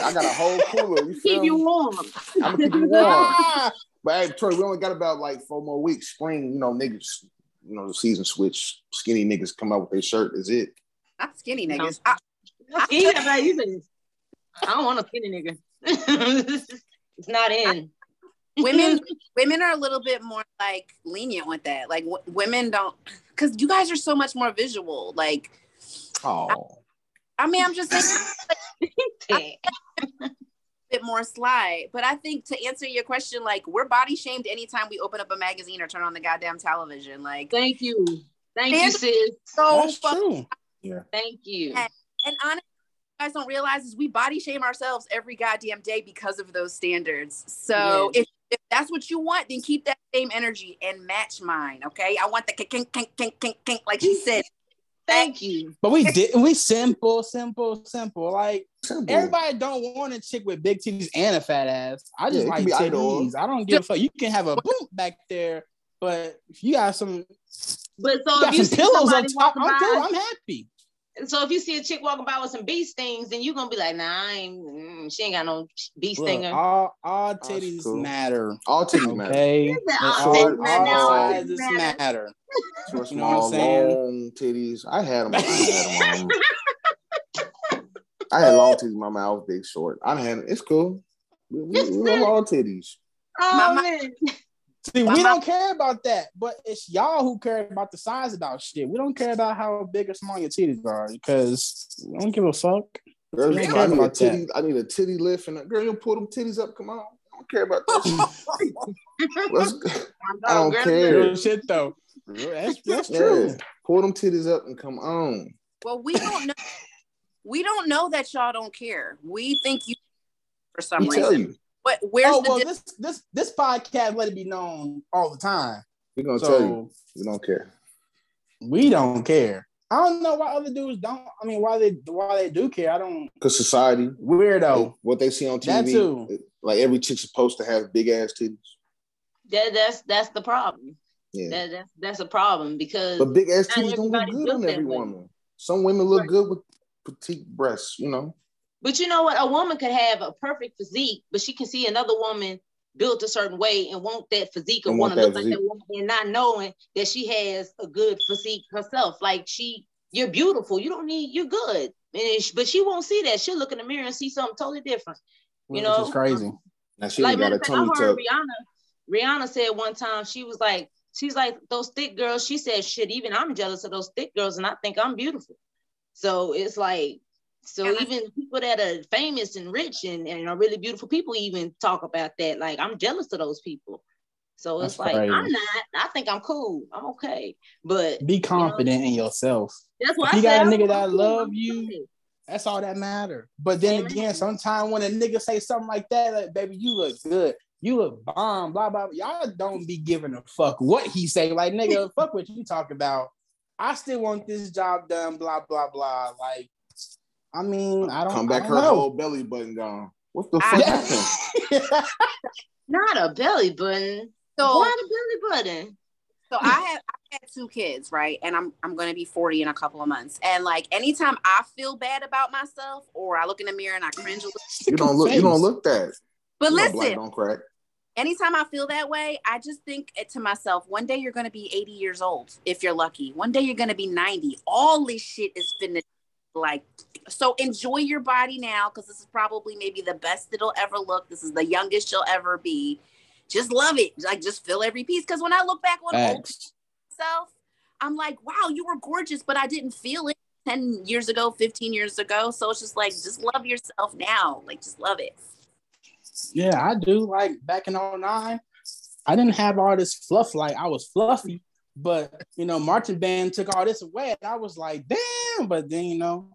I got a whole cooler. You *laughs* feel Keep you warm. I'm gonna keep you warm. But hey, Troy, we only got about like four more weeks. Spring, you know, niggas, you know, the season switch. Skinny niggas come out with their shirt. Is it? not skinny No. niggas. I, Skinny, like you I don't want a skinny nigga. *laughs* it's not in. Women *laughs* women are a little bit more like lenient with that like w- women don't because you guys are so much more visual like Oh, i mean i'm just saying *laughs* a bit more sly but i think to answer your question like we're body shamed anytime we open up a magazine or turn on the goddamn television like Thank you. Thank you, sis. so That's fuck- true. Thank you. Yeah. and honestly what you guys don't realize is we body shame ourselves every goddamn day because of those standards so Yeah. if if that's what you want, then keep that same energy and match mine. Okay. I want the kink, kink, kink, kink, kink, kink, like she said. Thank you. But we *laughs* did we simple, simple, simple. Like simple. everybody don't want a chick with big titties and a fat ass. I just Yeah, like be either titties. I don't give a fuck. You can have a boom back there, but if you got some, But you so got if you some pillows on top, I'm by, cool. I'm happy. So if you see a chick walking by with some bee stings, then you're gonna be like, nah, I ain't, mm, she ain't got no bee Look, stinger. all all titties cool. matter. All titties matter. Okay, Is all all, titties all matter? sizes Matter. matter. Short, You know what I'm small, saying? long titties. I had them. I had them. *laughs* I had long titties. My mouth big, short. I had. It's cool. We, we, we love all titties. oh Mama- man. See, My we don't care about that, but it's y'all who care about the size about shit. We don't care about how big or small your titties are because we don't give a fuck. Girls, We don't I need a about titty. I need a titty lift, and a girl, you pull them titties up. Come on. I don't care about that. Let's *laughs* go. *laughs* I don't care. Real shit though. That's that's Yeah. true. Pull them titties up and come on. Well, we don't know. we don't know that y'all don't care. We think you for some We tell reason. You. But where's oh the well, di- this this this podcast let it be known all the time. We're gonna tell you. We don't care. we don't care. I don't know why other dudes don't. I mean, why they why they do care. I don't. Because society, Weirdo. what they see on That TV, too. like every chick's supposed to have big ass titties. That, that's that's the problem. Yeah. That, that's that's a problem because But big ass Not titties don't look good on every woman. Some women look Right. good with petite breasts, you know. But you know what? A woman could have a perfect physique, but she can see another woman built a certain way and want that physique or And want want to look that like that woman and not knowing that she has a good physique herself. Like she, you're beautiful. You don't need, you're good. And it's- but she won't see that. She'll look in the mirror and see something totally different. Which know, is crazy. Now she like ain't got matter a of fact, I tummy heard tuck. Rihanna. Rihanna said one time she was like, she's like those thick girls. She said, shit, even I'm jealous of those thick girls, and I think I'm beautiful. So it's like, so Yeah, I- even people that are famous and rich and, and are really beautiful people even talk about that. Like I'm jealous of those people. So it's like crazy. I'm not. I think I'm cool. I'm okay. But Be confident in yourself. that's why If I you got a nigga I'm that cool. love you. That's all that matter. But then Amen. again, sometimes when a nigga say something like that, like, baby, you look good. You look bomb, blah, blah. Y'all don't be giving a fuck what he say. Like, nigga, *laughs* fuck what you talk about. I still want this job done, blah, blah, blah. Like, I mean, I don't Come back, I her don't know. whole belly button gone. What the I- fuck? *laughs* Not a belly button. so Why the belly button? so I have I had two kids, right? And I'm I'm gonna be 40 in a couple of months. And like anytime I feel bad about myself or I look in the mirror and I cringe a little, You don't look. You don't look that. but You know listen, don't crack. anytime I feel that way, I just think it to myself, one day you're gonna be 80 years old if you're lucky. One day you're gonna be 90. All this shit is finna like so enjoy your body now because this is probably maybe the best it'll ever look. This is the youngest you'll ever be. Just love it. Like just feel every piece. Because when I look back on myself, I'm like, wow, you were gorgeous, but I didn't feel it 10 years ago, 15 years ago. So it's just like, just love yourself now. Like, just love it. Yeah, I do. Like back in 09, I didn't have all this fluff. Like I was fluffy, but you know, marching band took all this away. And I was like, damn. But then you know,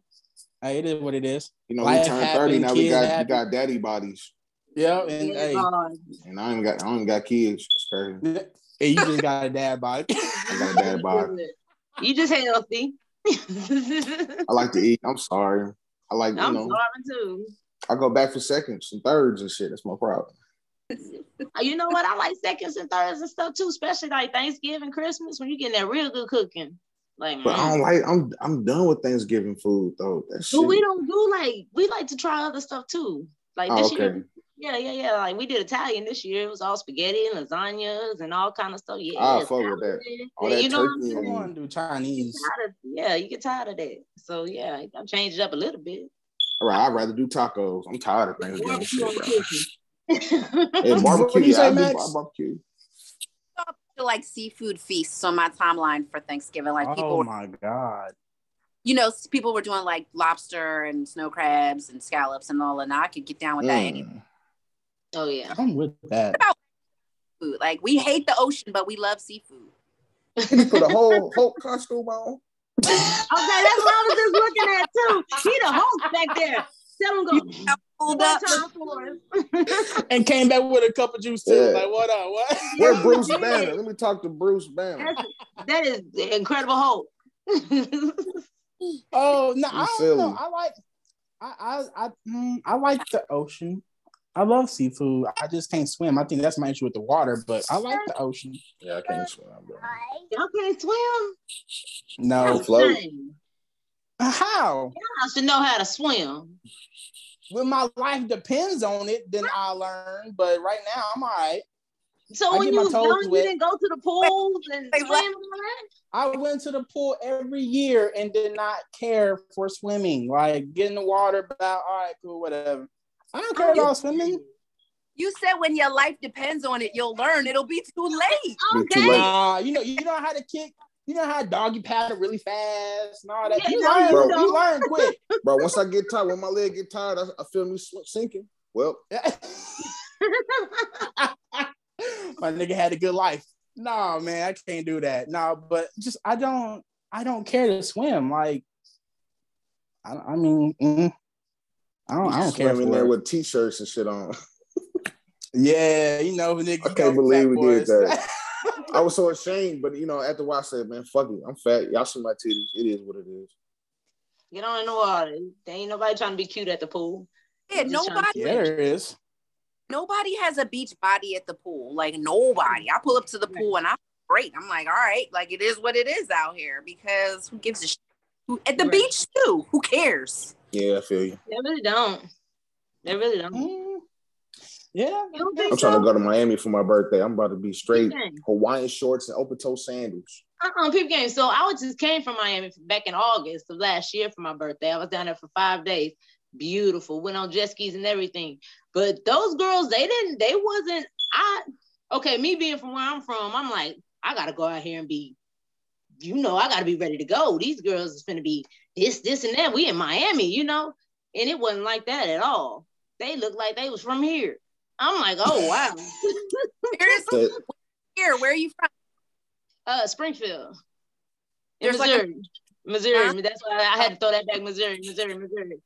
hey, it is what it is. You know, Life we turned happened, thirty. Now we kids got we got daddy bodies, Yeah, and hey, and I ain't got I ain't got kids. It's crazy. hey, you just got a dad body. I got a dad bod. *laughs* You just healthy. *laughs* I like to eat. I'm sorry. I like you I'm know. starving too. I go back for seconds and thirds and shit. That's my problem. *laughs* You know what? I like seconds and thirds and stuff too, especially like Thanksgiving, Christmas, when you getting that real good cooking. Like, But I mm. don't like. I'm I'm done with Thanksgiving food though. That shit. but we don't do like we like to try other stuff too. Like Oh, this okay. year, yeah, yeah, yeah. Like we did Italian this year. It was all spaghetti and lasagnas and all kind of stuff. Yeah, I'll fuck with that. All Yeah, that you know what I'm turkey saying? I to do Chinese. Of- yeah, you get tired of that. So yeah, I'm changed it up a little bit. All right, I'd rather do tacos. I'm tired of Thanksgiving shit, bro. yeah, Yeah, What barbecue. do yeah, I do Max? barbecue. To like seafood feasts on my timeline for Thanksgiving. Like people, Oh my god. you know, people were doing like lobster and snow crabs and scallops and all, and I could get down with that. Any Mm. oh yeah. I'm with that. food, like we hate the ocean, but we love seafood. He put a whole *laughs* whole costume on. Okay, that's what I was just looking at too. He the host back there. Tell him go. Pulled up. time for us. *laughs* And came back with a cup of juice too. Yeah. Like, what up? What? Where Yes, Bruce. *laughs* Banner? Let me talk to Bruce Banner. That's, that is incredible hope. *laughs* Oh no, I don't know. I like I I I, mm, I like the ocean. I love seafood. I just can't swim. I think that's my issue with the water, but I like the ocean. Yeah, I can't swim, bro. Y'all can't swim. No, I'll float. Dang. How? I should know how to swim. When my life depends on it, then I learn. But right now, I'm all right. So I when you my was toes young, you didn't go to the pools and wait, swim what? and all that? I went to the pool every year and did not care for swimming. Like get in the water, about all right, cool, whatever. I don't care oh, about swimming. You said when your life depends on it, you'll learn. It'll be too late. Be Okay. late. Nah, you know, you know how to kick. You know how doggy paddle really fast and all that. Yeah, You learn, you you learn quick. *laughs* Bro, once I get tired, when my leg get tired, I, I feel me sw- sinking. Well, *laughs* My nigga had a good life. No, man, I can't do that. No, but just I don't, I don't care to swim. Like, I, I mean, mm, I don't, I don't care swim in there with t-shirts and shit on. *laughs* Yeah, you know, nigga. I can't believe we did that. That. I was so ashamed, but you know, after a while, I said, "Man, fuck it, I'm fat. Y'all see my titties. It is what it is." Get on in the water. There ain't nobody trying to be cute at the pool. Yeah, Just to nobody, yeah, there is. nobody has a beach body at the pool. Like nobody. I pull up to the pool and I'm great. I'm like, all right, like it is what it is out here because who gives a shit? Who, at the Right. beach too? Who cares? Yeah, I feel you. They really don't. They really don't. Mm, yeah, You don't think I'm trying to go to Miami for my birthday. I'm about to be straight Hawaiian shorts and open toe sandals. Uh-uh, peep game. So I was just came from Miami back in August of last year for my birthday. I was down there for five days. Beautiful. Went on jet skis and everything. But those girls, they didn't, they wasn't, I okay, me being from where I'm from, I'm like, I gotta go out here and be, you know, I gotta be ready to go. These girls is gonna be this, this, and that. We in Miami, you know? And it wasn't like that at all. They looked like they was from here. I'm like, oh wow. *laughs* Seriously, here, where are you from? Uh, Springfield. In There's like a- Missouri. Missouri. Huh? That's why I had to throw that back. Missouri, Missouri, Missouri.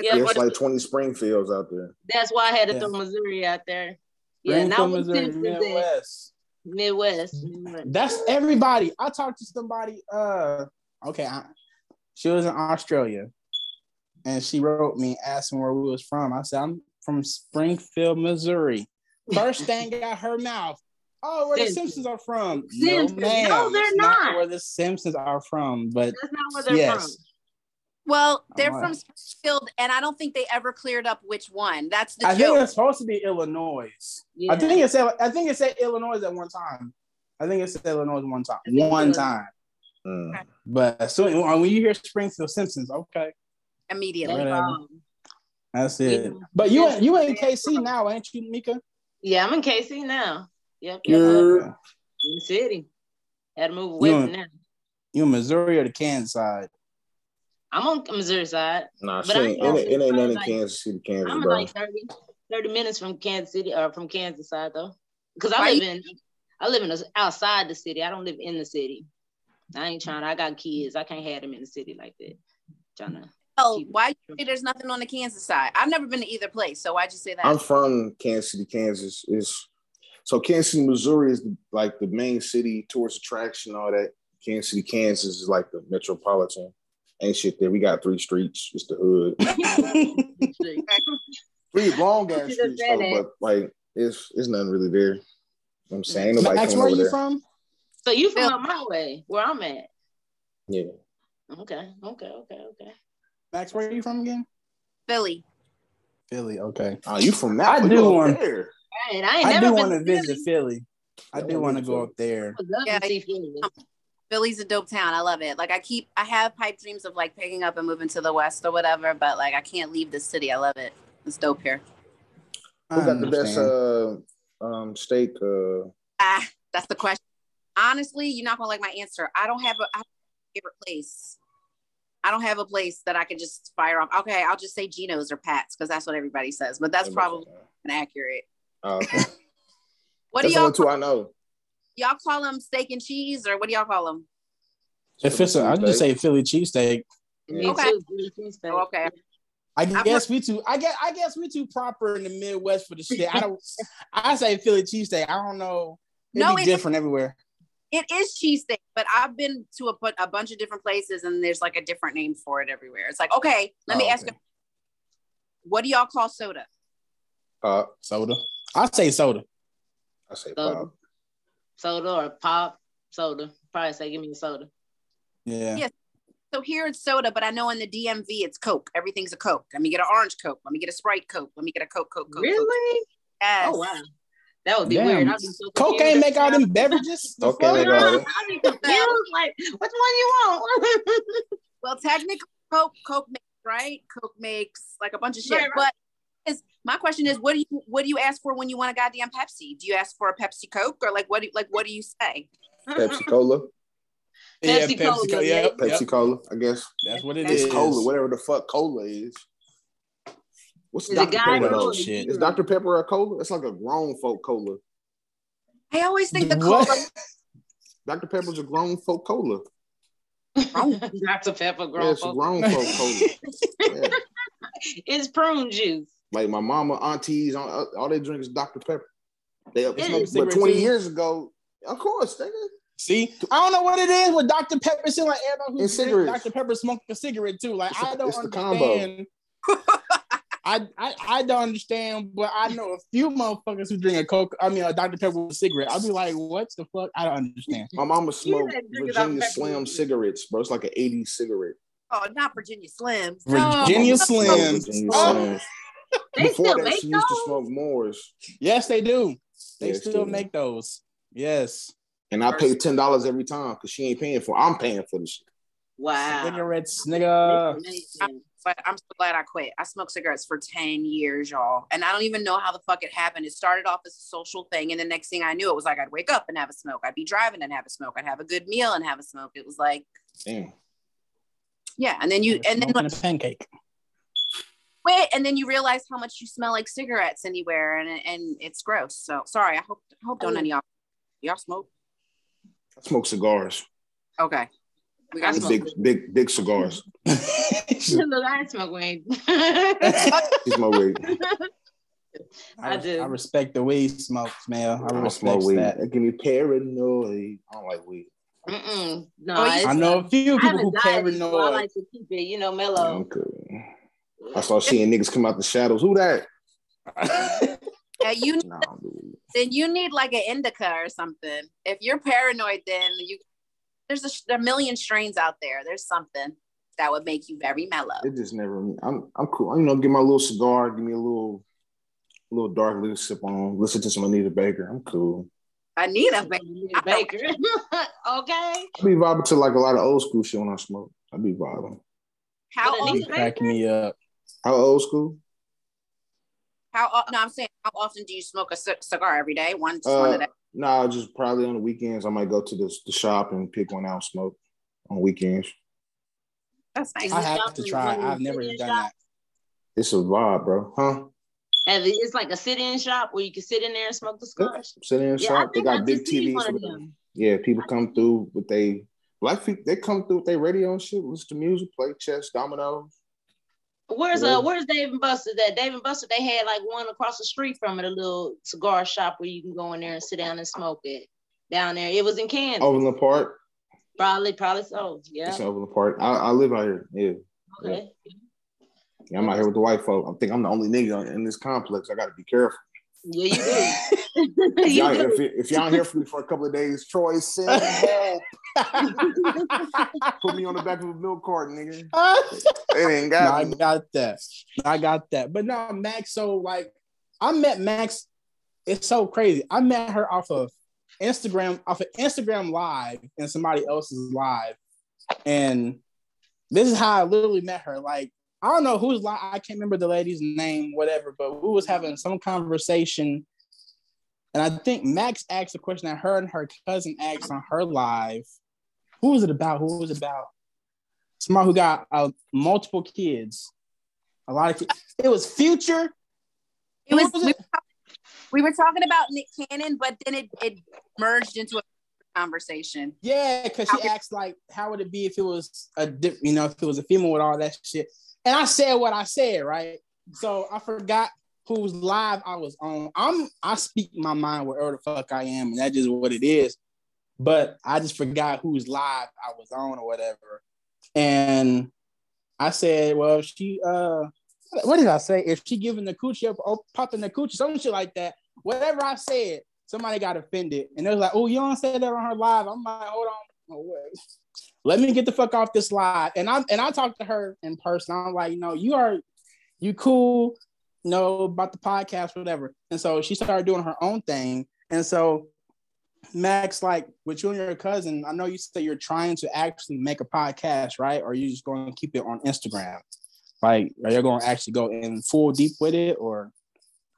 Yeah, There's like 20 Springfields out there. that's why I had to Yeah. throw Missouri out there. Yeah, Springfield, now Missouri, Midwest. Midwest. Midwest. That's everybody. I talked to somebody. Uh, okay, I, she was in Australia, and she wrote me asking where we was from. I said I'm from Springfield, Missouri. First thing *laughs* out her mouth. Oh, where the Simpsons. Simpsons are from? Simpsons. No, ma'am. No, they're it's not. Where the Simpsons are from, but That's not where they're yes, Well, they're All from right. Springfield, and I don't think they ever cleared up which one. That's the I think it's supposed to be Illinois. Yeah. I think it said I think it said Illinois at one time. I think it said Illinois one time. I think it One was. time. Mm. But so when you hear Springfield Simpsons, okay, Immediately. That's whatever. wrong. That's it. But you you in KC now, ain't you, Mika? Yeah, I'm in KC now. Yep. yep, You're- in the city. Had to move away from in- there. You in Missouri or the Kansas side? I'm on Missouri side. Nah, But she I ain't, know it, ain't- it ain't none in like- Kansas City, Kansas, I'm bro. like 30, 30 minutes from Kansas City or from Kansas side though. Because I Why live you- in I live in a, outside the city. I don't live in the city. I ain't trying to, I got kids. I can't have them in the city like that. Trying to Oh, why you say there's nothing on the Kansas side? I've never been to either place, so why'd you say that? I'm from Kansas City, Kansas. Is so Kansas City, Missouri is the, like the main city, tourist attraction, all that. Kansas City, Kansas is like the metropolitan. Ain't shit there. We got three streets. It's the hood. *laughs* *laughs* Three long ass streets though, but like it's it's nothing really there. You know what I'm saying Ain't nobody Max, where over you there. from? so you from Yeah. my way, where I'm at. Yeah. Okay, okay, okay, okay. Max, where are you from again? Philly. Philly. Okay. Oh, you from that? I do up want- there. Right, I I do want to visit Philly. I do want to go up there. I would love Yeah, to see Philly. Philly's a dope town. I love it. Like I keep, I have pipe dreams of like picking up and moving to the west or whatever, but like I can't leave the city. I love it. It's dope here. Who got the best uh um steak? Uh Ah, that's the question. Honestly, you're not gonna like my answer. I don't have a, I don't have a favorite place. I don't have a place that I can just fire off. Okay, I'll just say Geno's or Pat's because that's what everybody says. But that's probably inaccurate. Oh, okay. *laughs* What do That's the y'all only two call, I know. y'all call them? Steak and cheese, or what do y'all call them? If it's, a, I just say Philly cheesesteak. Me Okay. too, Philly cheesesteak. Oh, okay. I guess we too. I guess I guess we too proper in the Midwest for the *laughs* shit. I don't. I say Philly cheesesteak. I don't know. It'd No, be it- different everywhere. It is cheesesteak, but I've been to a, a bunch of different places and there's like a different name for it everywhere. It's like, okay, let me Oh, ask okay. you, what do y'all call soda? Pop. Soda. I say soda. I say Soda. pop. Soda or pop soda. Probably say give me a soda. Yeah. Yeah. So here it's soda, but I know in the DMV it's Coke. Everything's a Coke. Let me get an orange Coke. Let me get a Sprite Coke. Let me get a Coke, Coke, Coke. Coke. Really? Yes. Oh wow. That would be Damn. weird. I'd be so Coke confused. ain't make all them beverages. The Okay, fuck? they it. I'd be confused. Like, which one you want? *laughs* Well, technically, Coke, Coke makes right. Coke makes like a bunch of shit. Right, right. But is my question is, what do you what do you ask for when you want a goddamn Pepsi? Do you ask for a Pepsi Coke or like what do like what do you say? Pepsi *laughs* Cola, Yeah, Pepsi Pepsi Cola, Cola. yeah. Yep, Pepsi yep. Cola. I guess That's what it It's is. it's cola, whatever the fuck cola is. What's oh, Is it Dr Pepper? Cola? Cola? shit. Is Dr Pepper a cola? It's like a grown folk cola. I always think the What? cola. Dr Pepper's a grown folk cola. *laughs* Dr. Pepper Yeah, grown it's a folk. grown folk cola. *laughs* Yeah. It's prune juice. Like my mama, aunties, all, all they drink is Dr Pepper. They up, Yeah, but twenty too. years ago, of course, nigga. See, I don't know what it is with Dr. Pepper. It seems like everybody who And drinks cigarettes. Dr. Pepper smoke a cigarette too. Like It's a- I don't it's the combo. understand. *laughs* I, I I don't understand, but I know a few motherfuckers who drink a Coke. I mean, a Dr. Pepper with a cigarette. I'll be like, what the fuck? I don't understand. My mama smoked that Virginia Dr. Slim cigarettes, bro. It's like an 80s cigarette. Oh, not Virginia Slims. Virginia No. Slims. Virginia Oh. Slims. They Before still that, make she used to smoke Moors, Yes, they do. They Yeah, still still. make those. Yes, and I pay ten dollars every time because she ain't paying for. I'm paying for the shit. Wow. cigarettes, nigga. Amazing. But I'm so glad I quit. I smoked cigarettes for 10 years, y'all. And I don't even know how the fuck it happened. It started off as a social thing. And the next thing I knew, it was like I'd wake up and have a smoke. I'd be driving and have a smoke. I'd have a good meal and have a smoke. It was like, Damn. yeah. And then you, and then Smoking a pancake. Wait, And then you realize how much you smell like cigarettes anywhere. And, and it's gross. So sorry. I hope, I hope don't oh, any of y'all, y'all smoke. I smoke cigars. Okay. We got smoke. Big, big, big cigars. *laughs* Look, I *laughs* smoke weed. She smoke weed. I, I do. I respect the weed smokes, man. I I don't respect smoke weed. that. It give me paranoid. I don't like weed. Mm-mm. No, Oh, I know a few I people who haven't so I like to keep it, you know, Yeah, mellow. I'm cool. I start seeing niggas come out the shadows. Who that? *laughs* yeah, you Nah, I don't do weed. then you need like an indica or something. If you're paranoid, then you there's a, a million strains out there. There's something that would make you very mellow. It just never. I'm I'm cool. You know, get my little cigar. Give me a little, a little dark little sip on. Listen to some Anita Baker. I'm cool. Anita, baby. Baker. *laughs* okay. I be vibing to like a lot of old school shit when I smoke. I be vibing. How But often? Anita- me up. How old school? How o- no? I'm saying how often do you smoke a c- cigar every day? One, just one a Uh, day. nah, just probably on the weekends. I might go to the, the shop and pick one out and smoke on weekends. That's nice. I have to try. one I've never done shops? that. It's a vibe, bro. Huh? Have it- It's like a sit-in shop where you can sit in there and smoke the cigars. Sit in the Yeah, shop. They think I got big TVs. with them. them. Yeah, people come through with they black people. They come through with their radio and shit. Listen to music, play chess, dominoes. Where's uh where's Dave and Buster? That Dave and Buster they had like one across the street from it, a little cigar shop where you can go in there and sit down and smoke it. Down there, it was in Kansas. Overland Park. Probably, probably so. Yeah. It's Overland Park. I, I live out here. Yeah. Okay. yeah. I'm out here with the white folk. I think I'm the only nigga in this complex. I got to be careful. Yeah, you do. *laughs* If you y'all, do. if, y- if y'all don't hear from me for a couple of days, Troy, send help. *laughs* *laughs* Put me on the back of a milk carton, nigga. It ain't No, I got got that. I got that. But no, Max. So like, I met Max. It's so crazy. I met her off of Instagram, off of Instagram Live, and somebody else's live, and this is how I literally met her. Like, I don't know who's live. I can't remember the lady's name, whatever. But we was having some conversation, and I think Max asked a question that her and her cousin asked on her live. Who was it about? Who was it about? somebody who got uh, multiple kids, a lot of kids. It was Future. It was, was we, it? we were talking about Nick Cannon, but then it, it merged into a conversation. Yeah, because she asked like, how would it be if it was a, di- you know, if it was a female with all that shit. And I said what I said, right? So I forgot whose live I was on. I'm I speak my mind wherever the fuck I am, and that's just what it is. But I just forgot whose live I was on or whatever. And I said, well, she uh what did I say? If she giving the coochie up or popping the coochie, some shit like that. Whatever I said, somebody got offended. And they was like, oh, you don't say that on her live. I'm like, hold on. Let me get the fuck off this live. And I and I talked to her in person. I'm like, know, you are you cool, you know, about the podcast, whatever. And so she started doing her own thing. And so Max, like with you and your cousin, I know you said you're trying to actually make a podcast, right? Or you just going to keep it on Instagram? Like, are you going to actually go in full deep with it, or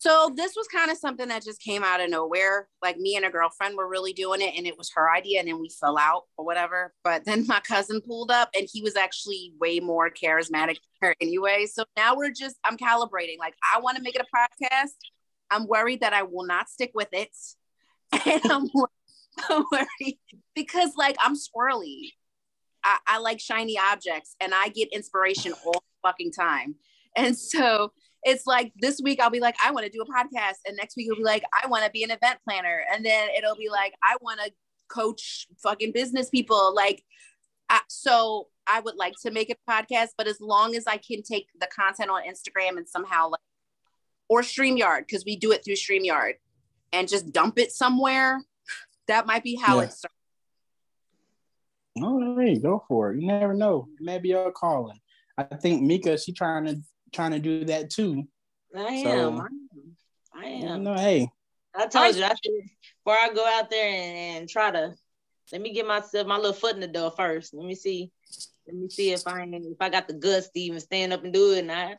So this was kind of something that just came out of nowhere. Like me and a girlfriend were really doing it, and it was her idea, and then we fell out or whatever. But then *laughs* my cousin pulled up, and he was actually way more charismatic her anyway. So now we're just I'm calibrating. Like I want to make it a podcast. I'm worried that I will not stick with it, *laughs* and I'm, worried because like I'm squirrely. I, I like shiny objects, and I get inspiration all fucking time. And so it's like this week I'll be like, I want to do a podcast. And next week it'll be like, I want to be an event planner. And then it'll be like, I want to coach fucking business people. Like, I, so I would like to make a podcast, but as long as I can take the content on Instagram and somehow like, or StreamYard, because we do it through StreamYard and just dump it somewhere, that might be how Yeah. it starts. all right, go for it. You never know. Maybe you're calling. I think Mika, she trying to trying to do that too. I So- am. I am. I You am. know, hey, I told you, I should, before I go out there and, and try to, let me get myself my little foot in the door first. Let me see. Let me see if I if I got the guts to even stand up and do it. And I,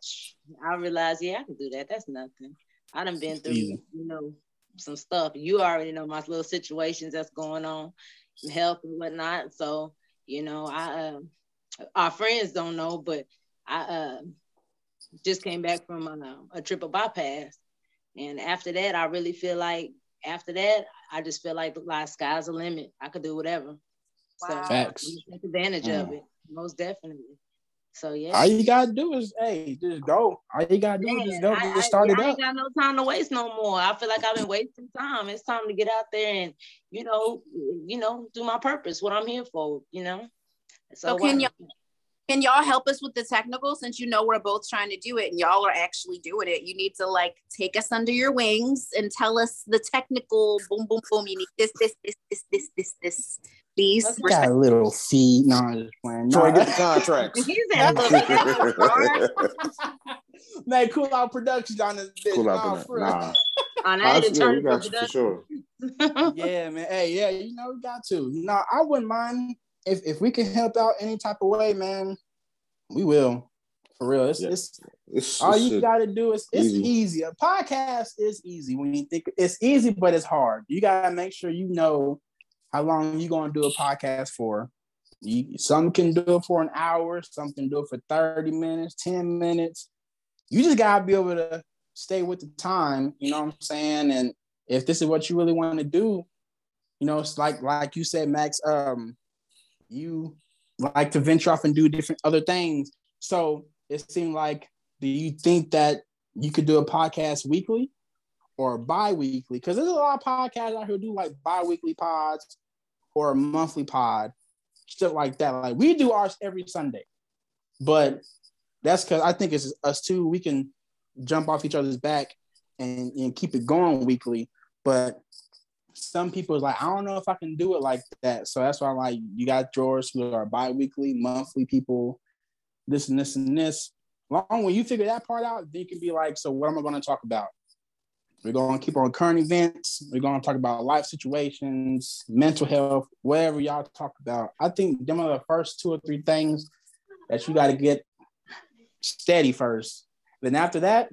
I realize, yeah, I can do that. That's nothing. I done been through, Easy. you know, some stuff. You already know my little situations that's going on, health and whatnot. So, you know, I, um our friends don't know, but I uh, just came back from a, a triple bypass. And after that, I really feel like after that, I just feel like the like, sky's the limit. I could do whatever. So Facts. Take advantage of Mm. it, most definitely. So yeah. all you gotta do is hey, just go. All you gotta do is just go, Man, I, just start I, it I up. ain't got no time to waste no more. I feel like I've been wasting time. It's time to get out there and you know, you know, do my purpose, what I'm here for, you know. So can why- you- Can y'all help us with the technical since you know we're both trying to do it and y'all are actually doing it? You need to like take us under your wings and tell us the technical boom, boom, boom. You need this, this, this, this, this, this, this. Please. Got a little feed. No, I'm just playing. Trying to No. get the contracts. *laughs* He's at *laughs* Man, cool out productions on this bitch. cool out for Nah, *laughs* on I had to turn we got you for sure. yeah, man. Hey, yeah, you know, we got to. No, I wouldn't mind if if we can help out any type of way, man. We will. For real. It's Yeah. it's It's, all it's you gotta do is it's easy. easy. A podcast is easy when you think it's easy, but it's hard. You gotta make sure you know how long you're gonna do a podcast for. You, some can do it for an hour, some can do it for 30 minutes, 10 minutes. You just gotta be able to stay with the time, you know what I'm saying? And if this is what you really want to do, you know, it's like like you said, Max, um, you like to venture off and do different other things. So it seemed like, do you think that you could do a podcast weekly or bi-weekly? Because there's a lot of podcasts out here do like bi-weekly pods or a monthly pod, stuff like that. Like we do ours every Sunday, but that's because I think it's us two. We can jump off each other's back and, and keep it going weekly. But some people is like, I don't know if I can do it like that. So that's why I'm like, you got drawers who are bi-weekly, monthly people, this and this and this. Long when you figure that part out, then you can be like, so what am I going to talk about? We're going to keep on current events. We're going to talk about life situations, mental health, whatever y'all talk about. I think them are the first two or three things that you got to get steady first. Then after that,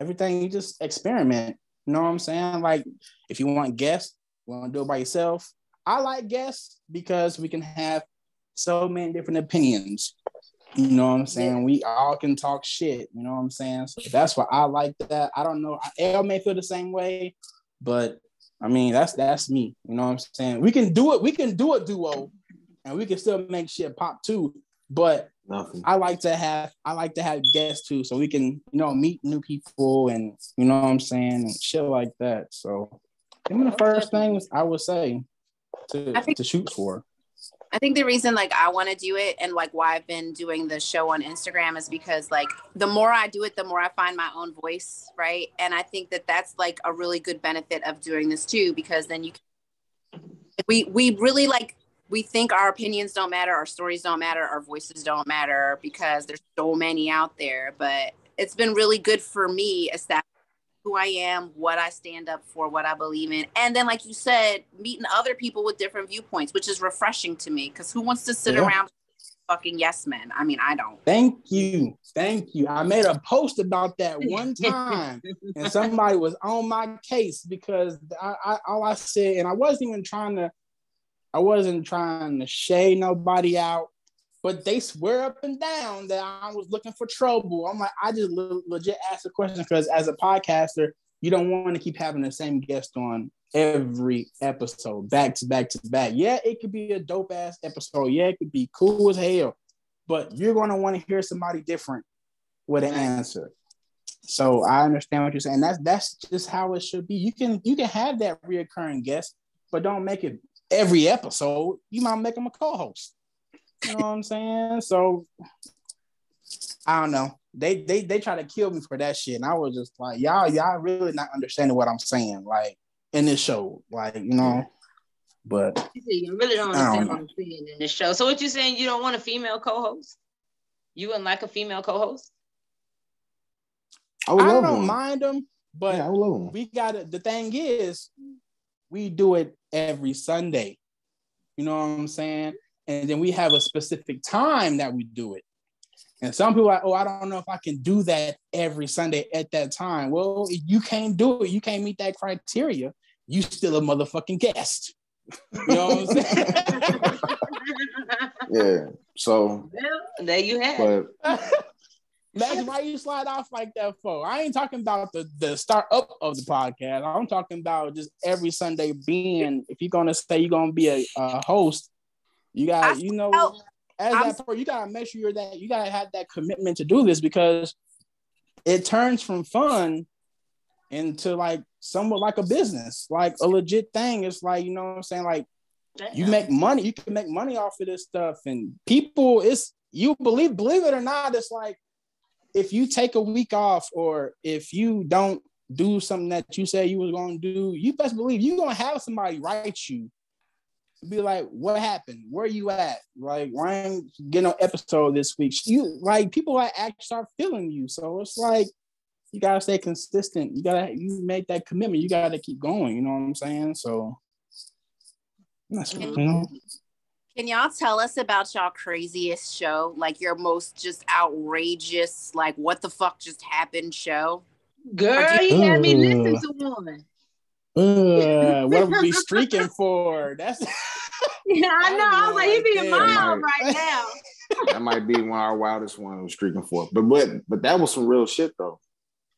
everything you just experiment. You know what I'm saying? Like if you want guests, want to do it by yourself. I like guests because we can have so many different opinions. You know what I'm saying? We all can talk shit. You know what I'm saying? So that's why I like that. I don't know. L may feel the same way, but I mean that's that's me. You know what I'm saying? We can do it. We can do a duo, and we can still make shit pop too. But Nothing. I like to have I like to have guests too, so we can you know meet new people and you know what I'm saying and shit like that. So, them are the first things I would say to think- to shoot for. I think the reason like I want to do it and like why I've been doing the show on Instagram is because like the more I do it, the more I find my own voice, right? And I think that that's like a really good benefit of doing this too, because then you can, we we really like we think our opinions don't matter, our stories don't matter, our voices don't matter because there's so many out there. But it's been really good for me establishing who I am, what I stand up for, what I believe in. And then, like you said, meeting other people with different viewpoints, which is refreshing to me because who wants to sit Yeah. around fucking yes men? I mean, I don't. Thank you. Thank you. I made a post about that one *laughs* time and somebody was on my case because I, I all I said, and I wasn't even trying to, I wasn't trying to shade nobody out, but they swear up and down that I was looking for trouble. I'm like, I just le- legit asked a question because as a podcaster, you don't want to keep having the same guest on every episode, back to back to back. Yeah, it could be a dope ass episode. Yeah, it could be cool as hell, but you're gonna want to hear somebody different with an answer. So I understand what you're saying. That's that's just how it should be. You can you can have that reoccurring guest, but don't make it every episode. You might make them a co-host. You know what I'm saying? So I don't know. They they they try to kill me for that shit, and I was just like, y'all y'all really not understanding what I'm saying, like in this show, like you know. But You really don't I don't understand know. what I'm saying in this show. So what you saying? You don't want a female co-host? You wouldn't like a female co-host? I would I love don't one. mind them. But yeah, I love one. we got to The thing is, we do it every Sunday. You know what I'm saying? And then we have a specific time that we do it. And some people are like, oh, I don't know if I can do that every Sunday at that time. Well, you can't do it. You can't meet that criteria. You still a motherfucking guest. You know what I'm saying? *laughs* Yeah. So, well, there you have. it. but Max, why you slide off like that for? I ain't talking about the the start up of the podcast. I'm talking about just every Sunday being. If you're gonna say you're gonna be a, a host, you got you know felt, as I'm, that person, you gotta make sure you're that you gotta have that commitment to do this because it turns from fun into like somewhat like a business, like a legit thing. It's like you know what I'm saying, like you make money you can make money off of this stuff and people it's you believe believe it or not it's like if you take a week off or if you don't do something that you say you was going to do you best believe you're going to have somebody write you. Be like what happened? Where are you at? Like why ain't getting no episode this week? You like people like actually start feeling you. So it's like you gotta stay consistent. You gotta you make that commitment. You gotta keep going. You know what i'm saying? So that's you know Can y'all tell us about y'all craziest show? Like your most just outrageous, like what the fuck just happened show? Girl, you had me listen to one. Uh, what are we streaking *laughs* for? That's Yeah, I know. I was like, you being Right there. mild right now. *laughs* that might be one of our wildest ones we're streaking for. But but but that was some real shit though.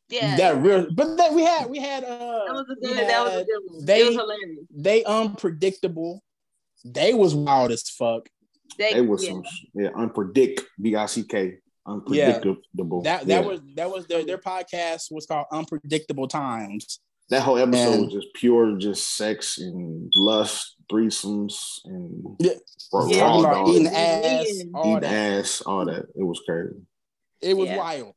Yeah, that real. But that we had we had uh that was a we good. That was a good one. they- it was hilarious. they unpredictable. They was wild as fuck. They was yeah. some yeah unpredict B I C K unpredictable. That that Yeah. was that was their their podcast was called Unpredictable Times. that whole episode and- was just pure just sex and lust, threesomes and Yeah. raw Yeah. Talking about eating eating ass, all that. ass, all that. It was crazy. It was Yeah. wild.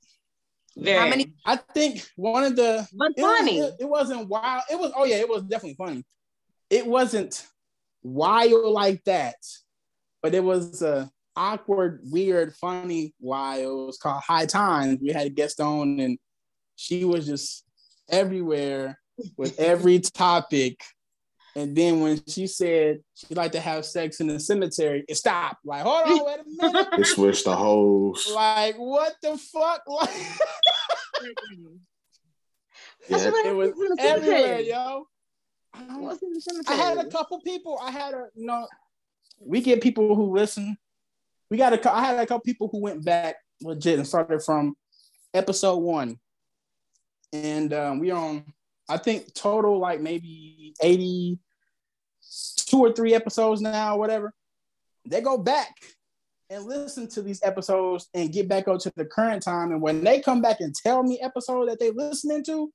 Very. How many- I think one of the But it, was- funny. it, it wasn't wild. It was oh yeah, it was definitely funny. It wasn't wild like that, but it was a awkward, weird, funny wild. It was called High Times. We had a guest on, and she was just everywhere with every *laughs* topic. And then when she said she'd like to have sex in the cemetery, it stopped. Like, hold on, wait a *laughs* minute. They switched the hoes. like, what the fuck? *laughs* Like, Yeah. it was happens in the everywhere, yo. I don't- in the I had a couple people. I had a you know, we get people who listen. We got a. I had a couple people who went back legit and started from episode one, and um, we on. I think total like maybe eighty two or three episodes now, whatever. They go back and listen to these episodes and get back up to the current time. And when they come back and tell me episode that they listening to,